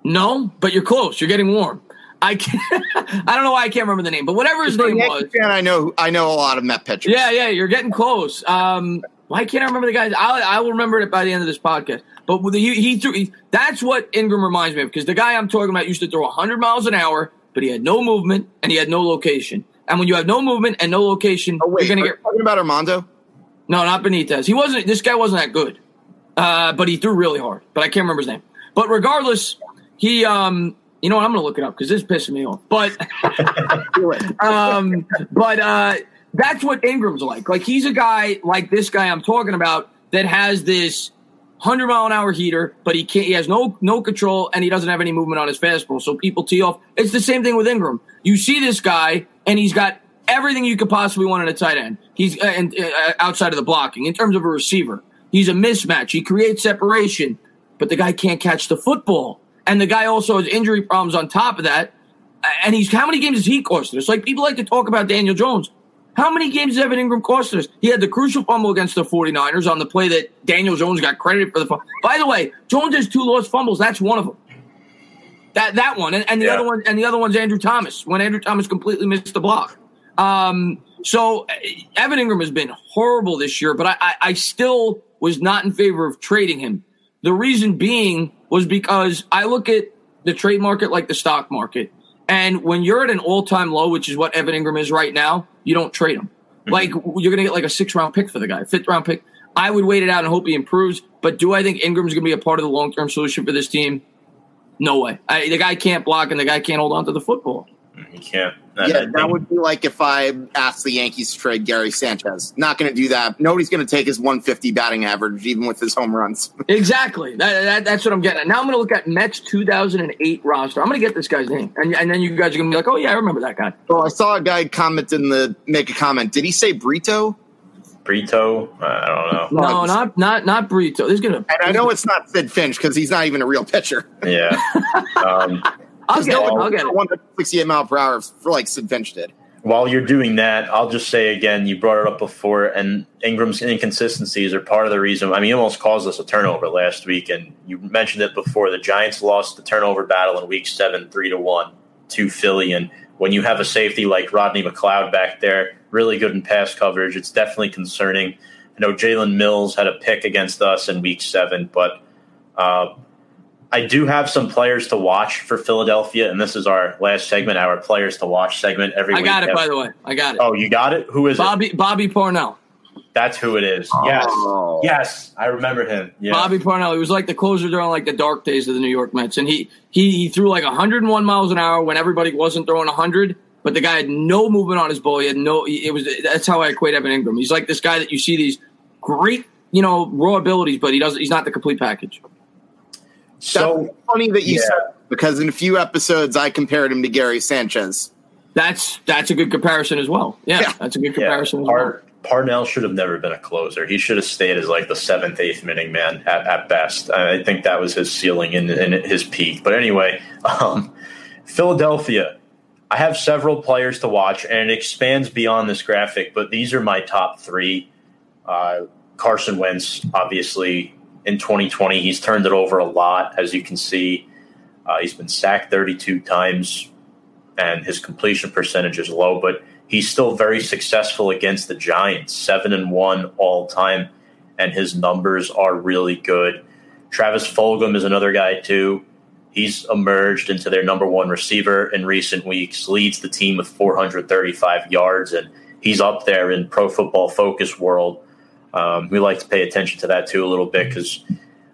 No, but you're close. You're getting warm. I can't, I don't know why I can't remember the name, but whatever his name was. fan, I know. I know a lot of Met pitchers. Yeah, yeah, you're getting close. Um, why can't I remember the guys? I, I will remember it by the end of this podcast. But with the, he, he threw. He, that's what Engram reminds me of because the guy I'm talking about used to throw 100 miles an hour, but he had no movement and he had no location. And when you have no movement and no location, Oh wait, you're gonna are get you talking about Armando? no, not Benitez. He wasn't. This guy wasn't that good, uh, but he threw really hard. But I can't remember his name. But regardless, he. Um, you know what? I'm going to look it up because this is pissing me off. But um, but uh, that's what Engram's like. Like he's a guy like this guy I'm talking about that has this hundred mile an hour heater, but he can't. He has no no control, and he doesn't have any movement on his fastball. So people tee off. It's the same thing with Engram. You see this guy, and he's got everything you could possibly want in a tight end. He's uh, and, uh, outside of the blocking in terms of a receiver. He's a mismatch. He creates separation, but the guy can't catch the football, and the guy also has injury problems on top of that. And he's how many games has he cost us? Like people like to talk about Daniel Jones. How many games has Evan Engram cost us? He had the crucial fumble against the 49ers on the play that Daniel Jones got credited for the fumble. By the way, Jones has two lost fumbles. That's one of them. That that one and, and the Yeah. other one and the other one's Andrew Thomas when Andrew Thomas completely missed the block. Um, so uh, Evan Engram has been horrible this year, but I, I, I still was not in favor of trading him. The reason being was because I look at the trade market like the stock market. And when you're at an all time low, which is what Evan Engram is right now, you don't trade him. Mm-hmm. Like you're going to get like a six round pick for the guy, fifth round pick. I would wait it out and hope he improves. But do I think Engram's going to be a part of the long term solution for this team? No way. I, the guy can't block and the guy can't hold on to the football. You can't. Yeah, that would be like if I asked the Yankees to trade Gary Sanchez. Not going to do that. Nobody's going to take his 150 batting average, even with his home runs. Exactly. That, that, that's what I'm getting at. Now I'm going to look at Mets 2008 roster. I'm going to get this guy's name. And, and then you guys are going to be like, oh, yeah, I remember that guy. Oh, I saw a guy comment in the make a comment. Did he say Brito? Brito. I don't know. No, not not not Brito. This is going to. And I know it's not Sid Finch because he's not even a real pitcher. Yeah. Um, I'll get it. No I'll get it. 168 mile per hour for like Sid Finch did. while you're doing that, I'll just say again, you brought it up before, and Engram's inconsistencies are part of the reason. I mean, he almost caused us a turnover last week, and you mentioned it before. The Giants lost the turnover battle in Week Seven, three to one to Philly, and when you have a safety like Rodney McLeod back there, really good in pass coverage, it's definitely concerning. I know Jalen Mills had a pick against us in Week Seven, but. Uh, I do have some players to watch for Philadelphia, and this is our last segment, our players to watch segment every I week. got it, by the way. I got it. Oh, you got it? Who is Bobby Bobby Parnell. That's who it is. Oh. Yes. Oh. Yes. I remember him. Yeah. Bobby Parnell. He was like the closer during like the dark days of the New York Mets, and he he, he threw like 101 miles an hour when everybody wasn't throwing 100. But the guy had no movement on his ball. He had no. It was that's how I equate Evan Engram. He's like this guy that you see these great, you know, raw abilities, but he doesn't. He's not the complete package. So, That's funny that you yeah. said because in a few episodes I compared him to Gary Sanchez. That's that's a good comparison as well. Yeah, Yeah. that's a good yeah, comparison as well. Parnell should have never been a closer. He should have stayed as like the seventh, eighth inning man at, at best. I think that was his ceiling and, and his peak. But anyway, um, Philadelphia. I have several players to watch, and it expands beyond this graphic. But these are my top three. Uh, Carson Wentz, obviously, in 2020, he's turned it over a lot, as you can see. Uh, he's been sacked 32 times, and his completion percentage is low, but he's still very successful against the Giants, seven and one all time, and his numbers are really good. Travis Fulgham is another guy too. He's emerged into their number one receiver in recent weeks, leads the team with 435 yards, and he's up there in Pro Football Focus world. Um, we like to pay attention to that too a little bit because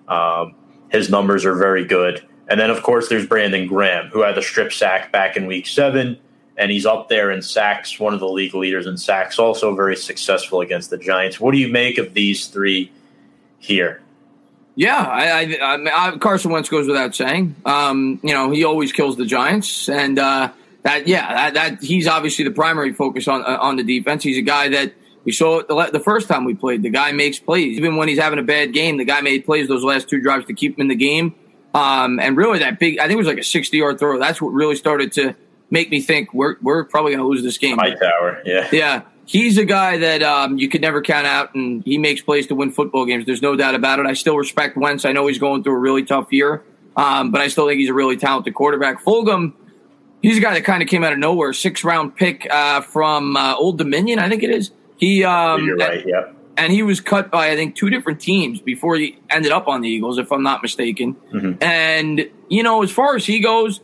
um, his numbers are very good. And then, of course, there's Brandon Graham, who had the strip sack back in week seven and he's up there in sacks, one of the league leaders in sacks, also very successful against the Giants. What do you make of these three here? Yeah, I, I, I, Carson Wentz goes without saying. Um, you know, he always kills the Giants, and uh, that yeah, that, that, he's obviously the primary focus on uh, on the defense. He's a guy that we saw the, the, first time we played. The guy makes plays, even when he's having a bad game. The guy made plays those last two drives to keep him in the game. Um, and really, that big, I think it was like a sixty yard throw. That's what really started to make me think we're we're probably going to lose this game. Hightower, yeah, yeah. He's a guy that um, you could never count out, and he makes plays to win football games. There's no doubt about it. I still respect Wentz. I know he's going through a really tough year, um, but I still think he's a really talented quarterback. Fulgham, he's a guy that kind of came out of nowhere. Six round pick uh, from uh, Old Dominion, I think it is. He, um, you're right, yeah. And he was cut by I think two different teams before he ended up on the Eagles, if I'm not mistaken. Mm-hmm. And you know, as far as he goes,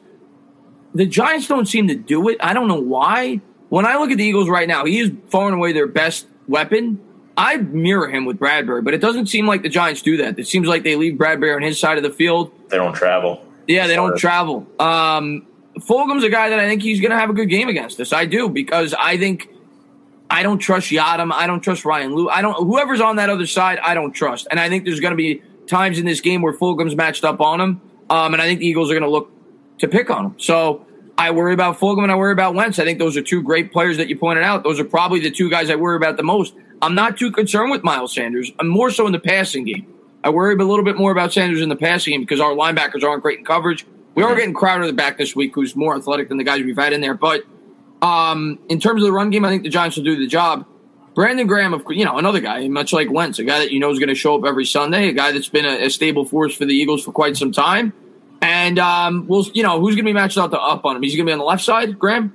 the Giants don't seem to do it. I don't know why. When I look at the Eagles right now, he is far and away their best weapon. I mirror him with Bradberry, but it doesn't seem like the Giants do that. It seems like they leave Bradberry on his side of the field. They don't travel. Yeah, they don't travel. Um, Fulgham's a guy that I think he's going to have a good game against us. I do because I think I don't trust Yiadom. I don't trust Ryan Lew. I don't whoever's on that other side. I don't trust, and I think there's going to be times in this game where Fulgham's matched up on him, um, and I think the Eagles are going to look to pick on him. So I worry about Fulgham and I worry about Wentz. I think those are two great players that you pointed out. Those are probably the two guys I worry about the most. I'm not too concerned with Miles Sanders. I'm more so in the passing game. I worry a little bit more about Sanders in the passing game because our linebackers aren't great in coverage. We are getting Crowder at the back this week, who's more athletic than the guys we've had in there. But um, in terms of the run game, I think the Giants will do the job. Brandon Graham, of you know, another guy, much like Wentz, a guy that you know is going to show up every Sunday, a guy that's been a, a stable force for the Eagles for quite some time. And um, we'll, you know, who's going to be matched out to up on him? He's going to be on the left side, Graham.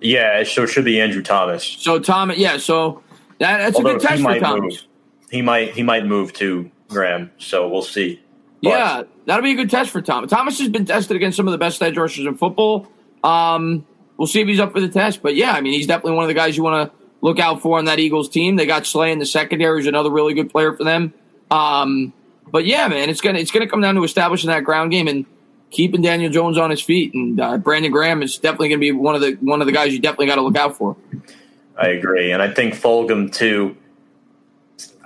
Yeah, so it should be Andrew Thomas. So Thomas, yeah, so that, that's Although a good test for Thomas. Move. He might he might move to Graham, so we'll see. But, yeah, that'll be a good test for Thomas. Thomas has been tested against some of the best edge rushers in football. Um, we'll see if he's up for the test. But yeah, I mean, he's definitely one of the guys you want to look out for on that Eagles team. They got Slay in the secondary, who's another really good player for them. Um, but yeah, man, it's gonna it's gonna come down to establishing that ground game and keeping Daniel Jones on his feet. And uh, Brandon Graham is definitely to be one of the one of the guys you definitely got to look out for. I agree, and I think Fulgham too.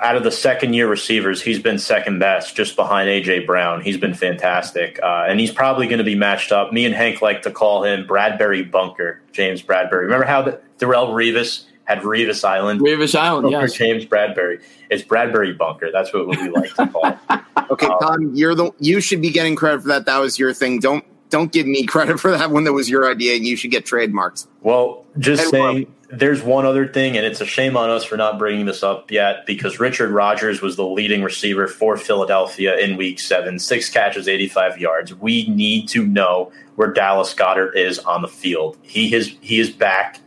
Out of the second year receivers, he's been second best, just behind AJ Brown. He's been fantastic, uh, and he's probably going to be matched up. Me and Hank like to call him Bradberry Bunker, James Bradberry. Remember how the, Darrelle Revis had Revis Island. Revis Island, yeah. James Bradberry. It's Bradberry Bunker. That's what we like to call okay, um, Tom, you're the you should be getting credit for that. That was your thing. Don't don't give me credit for that one. That was your idea, and you should get trademarks. Well, just saying. There's one other thing, and it's a shame on us for not bringing this up yet because Richard Rodgers was the leading receiver for Philadelphia in Week Seven, six catches, 85 yards. We need to know where Dallas Goedert is on the field. He is he is back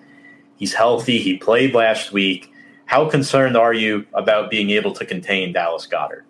He's healthy. He played last week. How concerned are you about being able to contain Dallas Goedert?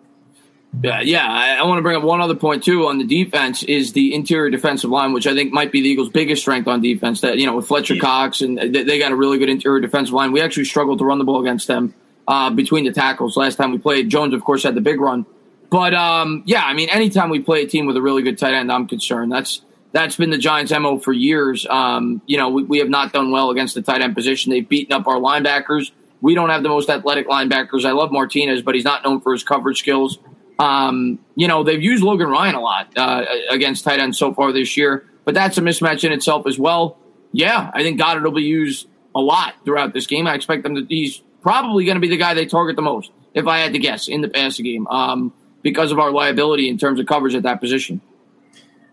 Yeah, yeah. I, I, want to bring up one other point too on the defense is the interior defensive line, which I think might be the Eagles' biggest strength on defense. That you know with Fletcher yeah. Cox and they, they, got a really good interior defensive line. We actually struggled to run the ball against them uh, between the tackles last time we played. Jones, of course, had the big run, but um, yeah, I mean, anytime we play a team with a really good tight end, I'm concerned. That's that's been the Giants' MO for years. Um, you know, we, we, have not done well against the tight end position. They've beaten up our linebackers. We don't have the most athletic linebackers. I love Martinez, but he's not known for his coverage skills. Um, you know, they've used Logan Ryan a lot uh, against tight ends so far this year, but that's a mismatch in itself as well. Yeah, I think Goedert will be used a lot throughout this game. I expect them to. He's probably going to be the guy they target the most, if I had to guess, in the passing game, um, because of our liability in terms of coverage at that position.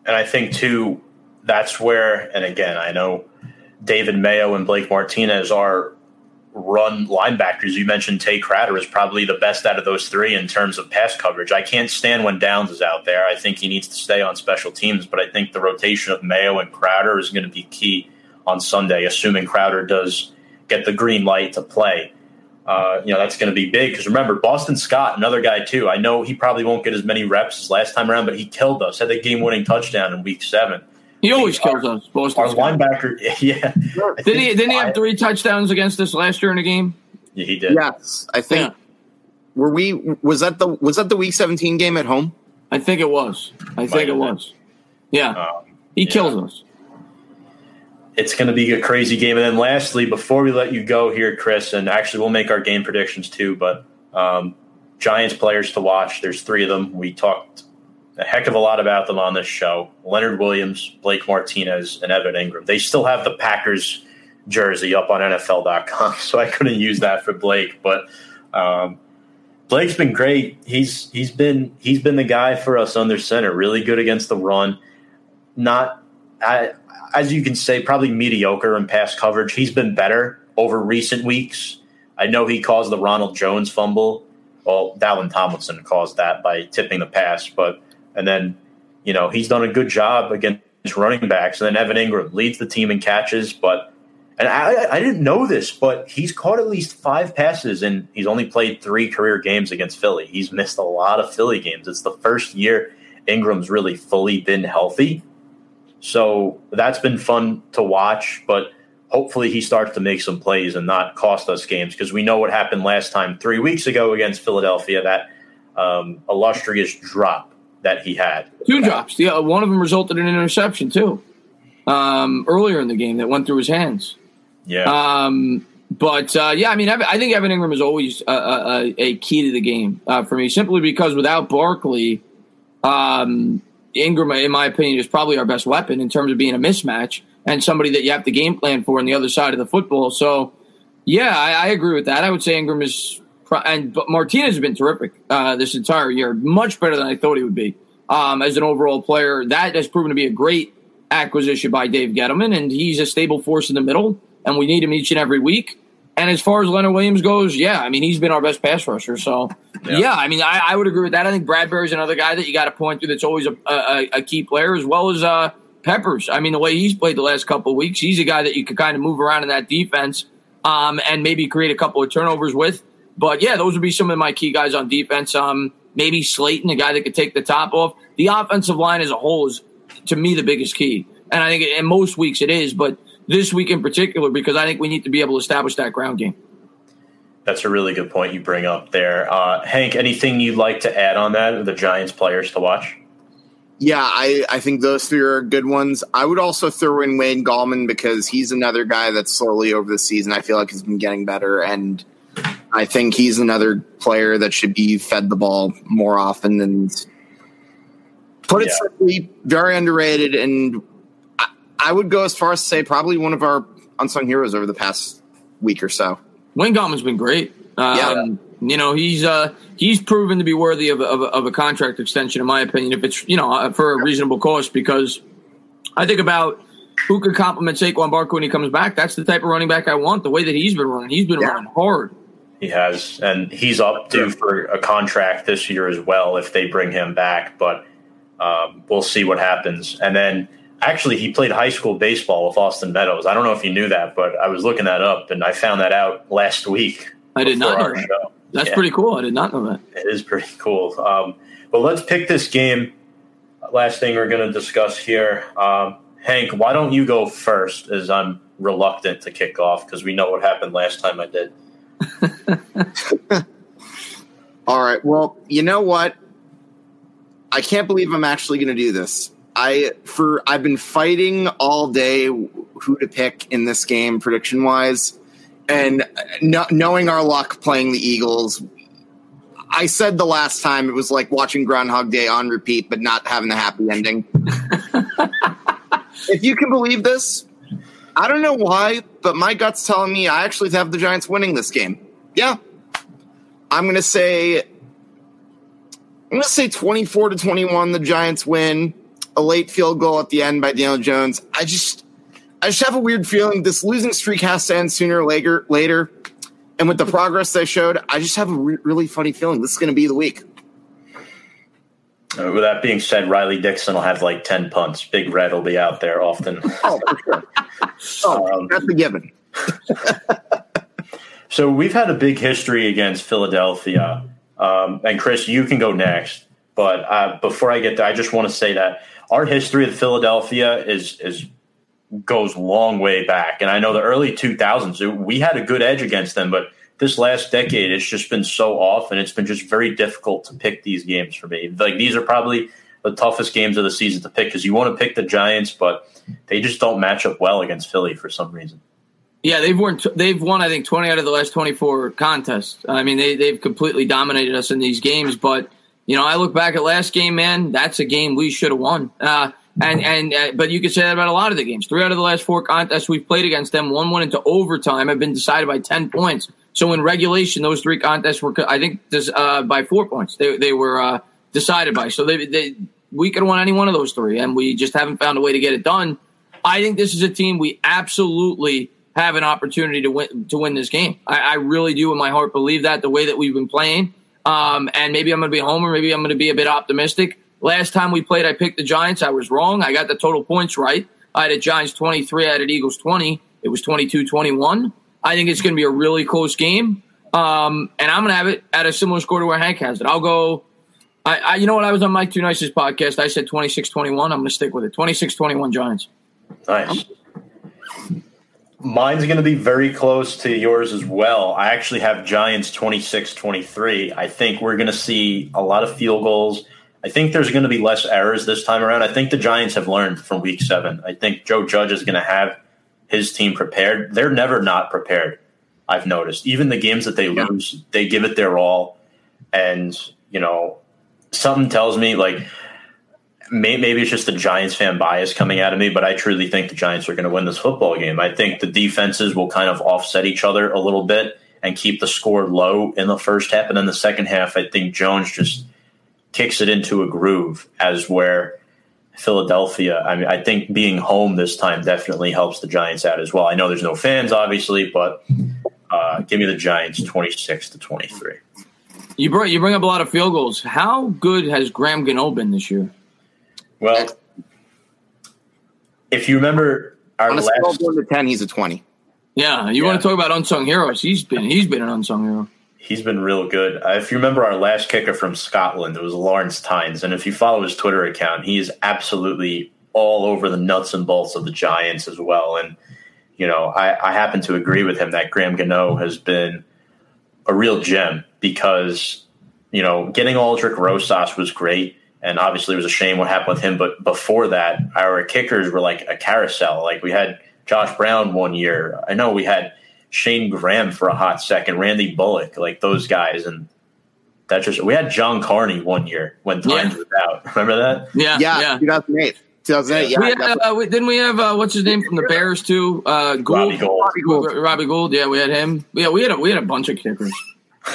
And I think too, that's where, and again, I know David Mayo and Blake Martinez are run linebackers. You mentioned Tae Crowder is probably the best out of those three in terms of pass coverage. I can't stand when Downs is out there. I think he needs to stay on special teams, but I think the rotation of Mayo and Crowder is going to be key on Sunday, assuming Crowder does get the green light to play uh, you know that's going to be big because remember Boston Scott, another guy too. I know he probably won't get as many reps as last time around, but he killed us. Had the game-winning touchdown in Week Seven. He always kills us. Boston our Scott. linebacker, yeah. Did he? Didn't he have three touchdowns against us last year in a game? Yeah, he did. Yes, I think. Yeah. Were we? Was that the? Was that the Week 17 game at home? I think it was. I think it was. Yeah, um, he yeah. kills us. it's going to be a crazy game. And then lastly, before we let you go here, Chris, and actually we'll make our game predictions too, but um, Giants players to watch. There's three of them. We talked a heck of a lot about them on this show. Leonard Williams, Blake Martinez, and Evan Engram. They still have the Packers jersey up on NFL.com, so I couldn't use that for Blake. But um, Blake's been great. He's he's been he's been the guy for us under center. Really good against the run. Not I, as you can say, probably mediocre in pass coverage. He's been better over recent weeks. I know he caused the Ronald Jones fumble. Well, Dalvin Tomlinson caused that by tipping the pass, but and then you know he's done a good job against running backs. And then Evan Engram leads the team in catches, but and I, I didn't know this, but he's caught at least five passes and he's only played three career games against Philly. He's missed a lot of Philly games. It's the first year Engram's really fully been healthy. So that's been fun to watch, but hopefully he starts to make some plays and not cost us games because we know what happened last time three weeks ago against Philadelphia that um, illustrious drop that he had. Two drops. Yeah, one of them resulted in an interception too. Um, earlier in the game that went through his hands. Yeah. Um, but uh, yeah, I mean, I think Evan Engram is always a, a, a key to the game uh, for me, simply because without Barkley, um, Engram, in my opinion, is probably our best weapon in terms of being a mismatch and somebody that you have to game plan for on the other side of the football. So, yeah, I, I agree with that. I would say Ingram is, and but Martinez has been terrific uh, this entire year, much better than I thought he would be um, as an overall player. That has proven to be a great acquisition by Dave Gettleman, and he's a stable force in the middle, and we need him each and every week. And as far as Leonard Williams goes, yeah, I mean, he's been our best pass rusher. So, yeah, yeah I mean, I, I, would agree with that. I think Bradberry's another guy that you got to point to that's always a, a, a, key player, as well as uh, Peppers. I mean, the way he's played the last couple of weeks, he's a guy that you could kind of move around in that defense um, and maybe create a couple of turnovers with. But yeah, those would be some of my key guys on defense. Um, maybe Slayton, a guy that could take the top off. The offensive line as a whole is, to me, the biggest key. And I think in most weeks it is, but this week in particular, because I think we need to be able to establish that ground game. That's a really good point you bring up there. Uh, Hank, anything you'd like to add on that, the Giants players to watch? Yeah, I, I think those three are good ones. I would also throw in Wayne Gallman because he's another guy that's slowly over the season I feel like he's been getting better. And I think he's another player that should be fed the ball more often than put it yeah. simply, very underrated. And I, I would go as far as to say probably one of our unsung heroes over the past week or so. Wayne Gallman's been great. Um, yeah. You know, he's uh, he's proven to be worthy of, of, of, a contract extension, in my opinion, if it's, you know, uh, for a reasonable cost, because I think about who could complement Saquon Barkley when he comes back. That's the type of running back I want, the way that he's been running. He's been yeah. running hard. He has, and he's up due for a contract this year as well if they bring him back, but um, we'll see what happens. And then actually he played high school baseball with Austin Meadows. I don't know if you knew that, but I was looking that up and I found that out last week. I did not know that. Show. That's yeah. pretty cool. I did not know that. It is pretty cool. Um, but let's pick this game. Last thing we're going to discuss here. Um, Hank, why don't you go first as I'm reluctant to kick off because we know what happened last time I did. All right. Well, you know what? I can't believe I'm actually going to do this. I for I've been fighting all day who to pick in this game prediction wise, and no, knowing our luck playing the Eagles, I said the last time it was like watching Groundhog Day on repeat, but not having a happy ending. if you can believe this, I don't know why, but my gut's telling me I actually have the Giants winning this game. Yeah, I'm going to say I'm to say 24 to 21. The Giants win a late field goal at the end by Daniel Jones. I just, I just have a weird feeling this losing streak has to end sooner or later. Later, and with the progress they showed, I just have a re- really funny feeling this is going to be the week. Uh, with that being said, Riley Dixon will have like ten punts. Big Red will be out there often. oh, for sure. Oh, um, that's a given. so we've had a big history against Philadelphia, um, and Chris, you can go next. But uh, before I get there, I just want to say that our history of Philadelphia is is goes long way back, and I know the early 2000s we had a good edge against them, but this last decade it's just been so off, and it's been just very difficult to pick these games for me. Like these are probably the toughest games of the season to pick because you want to pick the Giants, but they just don't match up well against Philly for some reason. Yeah, they've won. They've won. I think twenty out of the last twenty-four contests. I mean, they they've completely dominated us in these games. But you know, I look back at last game, man. That's a game we should have won. Uh, and and uh, but you could say that about a lot of the games. Three out of the last four contests we've played against them, one went into overtime, have been decided by ten points. So in regulation, those three contests were, I think, uh, by four points. They they were uh, decided by. So they, they we could have won any one of those three, and we just haven't found a way to get it done. I think this is a team we absolutely have an opportunity to win to win this game. I, I really do, in my heart, believe that the way that we've been playing. Um, and maybe I'm going to be homer. Maybe I'm going to be a bit optimistic. Last time we played, I picked the Giants. I was wrong. I got the total points right. I had a Giants 23. I had an Eagles 20. It was 22 21. I think it's going to be a really close game. Um, and I'm going to have it at a similar score to where Hank has it. I'll go. I, I you know what? I was on Mike Too Nice's podcast. I said 26 21. I'm going to stick with it. 26 21 Giants. Nice. Mine's going to be very close to yours as well. I actually have Giants 26 23. I think we're going to see a lot of field goals. I think there's going to be less errors this time around. I think the Giants have learned from week seven. I think Joe Judge is going to have his team prepared. They're never not prepared, I've noticed. Even the games that they yeah. lose, they give it their all. And, you know, something tells me, like, maybe it's just the Giants fan bias coming out of me, but I truly think the Giants are going to win this football game. I think the defenses will kind of offset each other a little bit and keep the score low in the first half. And then the second half, I think Jones just kicks it into a groove as where Philadelphia. I mean, I think being home this time definitely helps the Giants out as well. I know there's no fans, obviously, but uh, give me the Giants 26 to 23. You bring you bring up a lot of field goals. How good has Graham Gano been this year? Well, if you remember our on a last scale of one to ten, he's a twenty. Yeah, you yeah. want to talk about unsung heroes? He's been he's been an unsung hero he's been real good. Uh, if you remember our last kicker from Scotland, it was Lawrence Tynes, and if you follow his Twitter account, he is absolutely all over the nuts and bolts of the Giants as well. And you know, I, I happen to agree with him that Graham Gano has been a real gem because you know getting Aldrick Rosas was great. And obviously, it was a shame what happened with him. But before that, our kickers were like a carousel. Like we had Josh Brown one year. I know we had Shane Graham for a hot second, Randy Bullock, like those guys, and that just we had John Carney one year when Tynes yeah. was out. Remember that? Yeah, yeah, yeah. 2008. 2008. Yeah, we had, uh, didn't we have uh, what's his name from the Bears too? Uh, Gould, Robbie Gould. Robbie Gould. Robbie Gould. Yeah, we had him. Yeah, we had a, we had a bunch of kickers.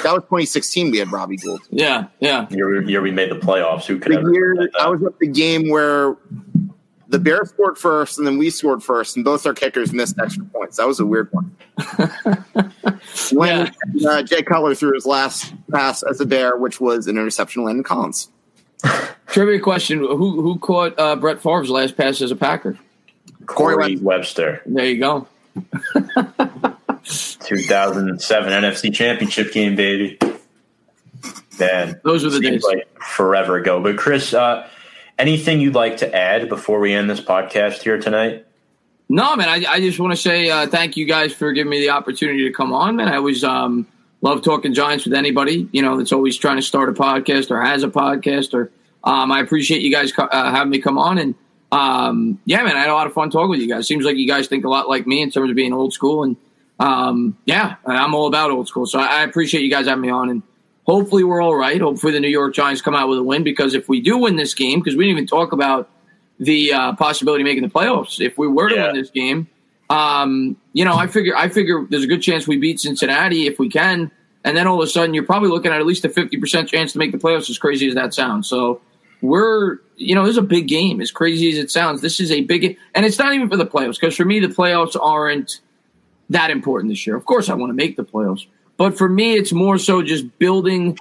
That was 2016. We had Robbie Gould. Yeah, yeah. Year, year we made the playoffs. Who could the ever? Year, I was at the game where the Bears scored first, and then we scored first, and both our kickers missed extra points. That was a weird one. when yeah. uh, Jay Cutler threw his last pass as a Bear, which was an interception, Landon Collins. Trivia question: Who who caught uh, Brett Favre's last pass as a Packer? Corey Webster. There you go. 2007 NFC Championship game, baby. Man, those were the days. Like forever ago. But Chris, uh, Anything you'd like to add before we end this podcast here tonight? No, man. I, I just want to say uh, thank you guys for giving me the opportunity to come on, man. I always um, love talking Giants with anybody, you know, that's always trying to start a podcast or has a podcast. Or um, I appreciate you guys uh, having me come on. And um, yeah, man, I had a lot of fun talking with you guys. Seems like you guys think a lot like me in terms of being old school. And um, yeah, I'm all about old school. So I, I appreciate you guys having me on. And Hopefully, we're all right. Hopefully, the New York Giants come out with a win because if we do win this game, because we didn't even talk about the uh, possibility of making the playoffs. If we were to yeah. win this game, um, you know, I figure I figure there's a good chance we beat Cincinnati if we can, and then all of a sudden you're probably looking at at least a 50 percent chance to make the playoffs. As crazy as that sounds, so we're you know this is a big game. As crazy as it sounds, this is a big and it's not even for the playoffs because for me the playoffs aren't that important this year. Of course, I want to make the playoffs, but for me, it's more so just building,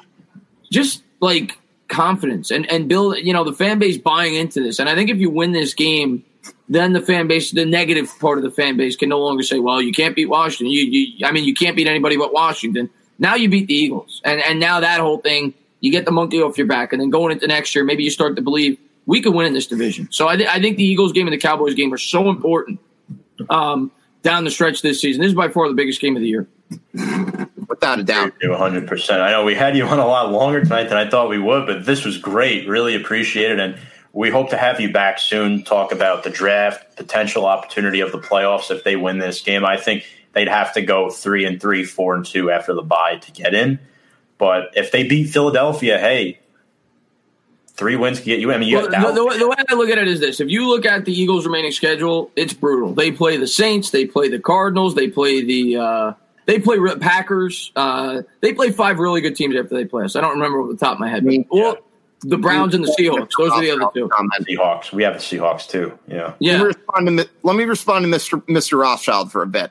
just like confidence and and build. You know, the fan base buying into this. And I think if you win this game, then the fan base, the negative part of the fan base, can no longer say, "Well, you can't beat Washington." You, you I mean, you can't beat anybody but Washington. Now you beat the Eagles, and and now that whole thing, you get the monkey off your back, and then going into next year, maybe you start to believe we could win in this division. So I, th- I think the Eagles game and the Cowboys game are so important um, down the stretch this season. This is by far the biggest game of the year without a doubt. 100%. I know we had you on a lot longer tonight than I thought we would, but this was great. Really appreciate it. And we hope to have you back soon. Talk about the draft, potential opportunity of the playoffs if they win this game. I think they'd have to go three and three, four and two after the bye to get in. But if they beat Philadelphia, hey, three wins can get you. I mean, you well, the, the, the, way I look at it is this: if you look at the Eagles' remaining schedule, it's brutal. They play the Saints, they play the Cardinals, they play the uh, they play Packers. Uh, they play five really good teams after they play us. I don't remember off the top of my head. But, well, the Browns and the Seahawks. Those are the other two. Seahawks. We have the Seahawks too. Yeah. Yeah. Let me respond to, let me respond to Mr. Mr. Rothschild for a bit.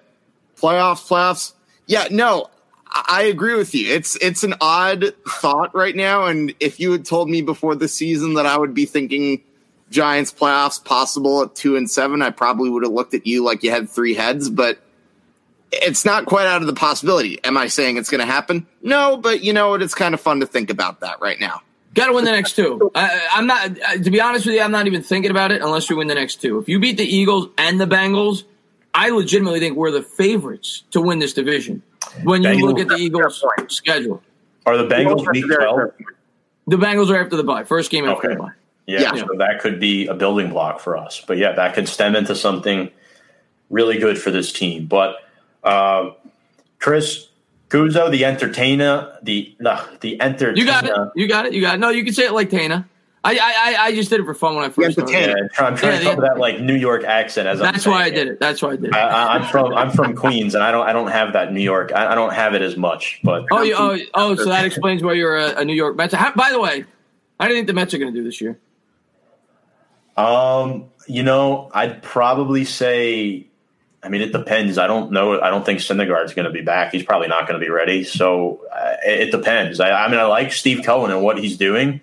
Playoffs, playoffs. Yeah, no, I agree with you. It's it's an odd thought right now, and if you had told me before the season that I would be thinking Giants playoffs possible at two and seven, I probably would have looked at you like you had three heads. But it's not quite out of the possibility. Am I saying it's going to happen? No, but you know what? It's kind of fun to think about that right now. Got to win the next two. I, am not, to be honest with you, I'm not even thinking about it unless you win the next two. If you beat the Eagles and the Bengals, I legitimately think we're the favorites to win this division. When you Bengals, look at the Eagles' schedule, are the Bengals week 12? The Bengals are after the bye. First game after okay. the bye. Yeah, yeah, so that could be a building block for us. But yeah, that could stem into something really good for this team. But uh, Chris Guzzo, the entertainer, the no, the entertainer. You got it. You got it. You got it. No, you can say it like Tana. I, I, I just did it for fun when I first started. Yeah, I'm trying yeah, to talk that like New York accent. As that's why I did it. That's why I did it. I, am from I'm from Queens, and I don't I don't have that New York. I, I don't have it as much. But oh, you, oh, oh, so that explains why you're a, a New York Mets. How, by the way, I do you think the Mets are going to do this year? Um, you know, I'd probably say. I mean, it depends. I don't know. I don't think Syndergaard's going to be back. He's probably not going to be ready. So uh, it, it, depends. I, I mean, I like Steve Cohen and what he's doing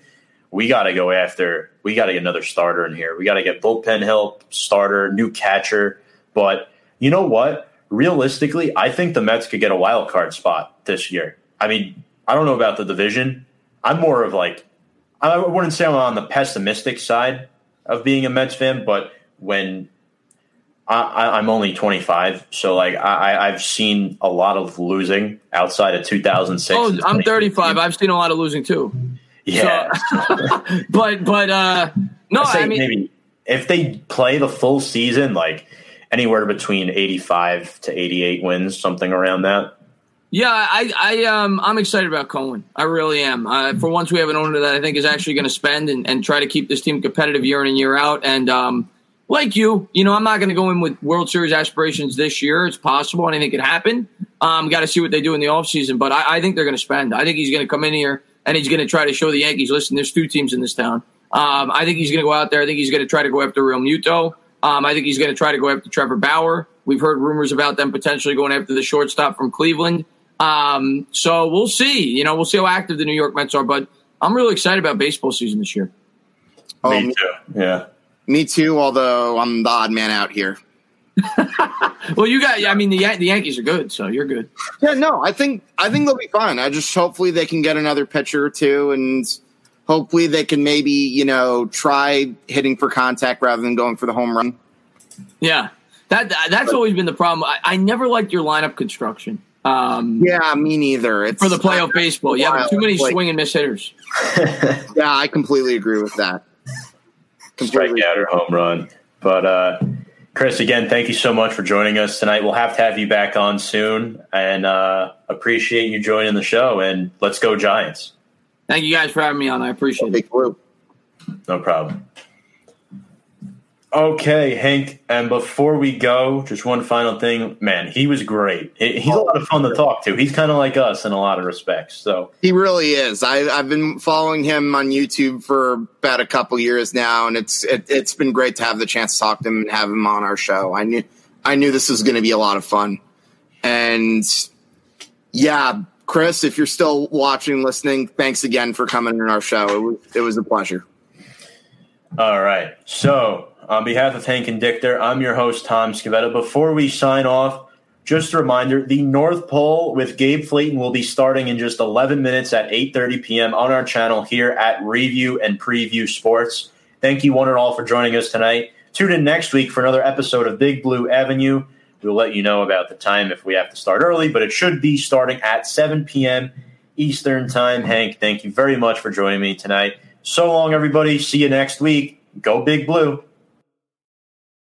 we got to go after. We got to get another starter in here. We got to get bullpen help, starter, new catcher. But you know what? Realistically, I think the Mets could get a wild card spot this year. I mean, I don't know about the division. I'm more of like, I wouldn't say I'm on the pessimistic side of being a Mets fan, but when I, am only 25, so like I, I've seen a lot of losing outside of 2006. Oh, I'm 35. I've seen a lot of losing too. Yeah, so, but but uh, no, I, I mean maybe if they play the full season, like anywhere between eighty-five to eighty-eight wins, something around that. Yeah, I, I um, I'm excited about Cohen. I really am. Uh, for once, we have an owner that I think is actually going to spend and, and try to keep this team competitive year in and year out. And um, like you, you know, I'm not going to go in with World Series aspirations this year. It's possible. Anything could happen. Um, got to see what they do in the offseason. But I, I think they're going to spend. I think he's going to come in here and he's going to try to show the Yankees, listen, there's two teams in this town. Um, I think he's going to go out there. I think he's going to try to go after Realmuto. Um, I think he's going to try to go after Trevor Bauer. We've heard rumors about them potentially going after the shortstop from Cleveland. Um, so we'll see. You know, we'll see how active the New York Mets are. But I'm really excited about baseball season this year. Me um, too. Yeah. Me too. Although I'm the odd man out here. well, you got. I mean, the the Yankees are good, so you're good. Yeah, no, I think I think they'll be fine. I just hopefully they can get another pitcher or two, and hopefully they can maybe you know try hitting for contact rather than going for the home run. Yeah, that that's always been the problem. I, I never liked your lineup construction. Um, yeah, me neither. It's for the playoff baseball. You have too many like, swing and miss hitters. yeah, I completely agree with that. Completely. Strikeout or home run, but. uh Chris, again, thank you so much for joining us tonight. We'll have to have you back on soon and uh, appreciate you joining the show. And let's go, Giants. Thank you guys for having me on. I appreciate it. No problem. Okay, Hank. And before we go, just one final thing. Man, he was great. He's a lot of fun to talk to. He's kind of like us in a lot of respects. So he really is. I, have been following him on YouTube for about a couple years now, and it's it, has been great to have the chance to talk to him and have him on our show. I knew I knew this was going to be a lot of fun, and yeah, Chris, if you're still watching, listening, thanks again for coming on our show. It was it was a pleasure. All right, so on behalf of Hank and Dichter, I'm your host, Tom Scavetta. Before we sign off, just a reminder, the North Pole with Gabe Flayton will be starting in just 11 minutes at 8.30 p.m. on our channel here at Review and Preview Sports. Thank you one and all for joining us tonight. Tune in next week for another episode of Big Blue Avenue. We'll let you know about the time if we have to start early, but it should be starting at 7 p.m. Eastern Time. Hank, thank you very much for joining me tonight. So long, everybody. See you next week. go big blue.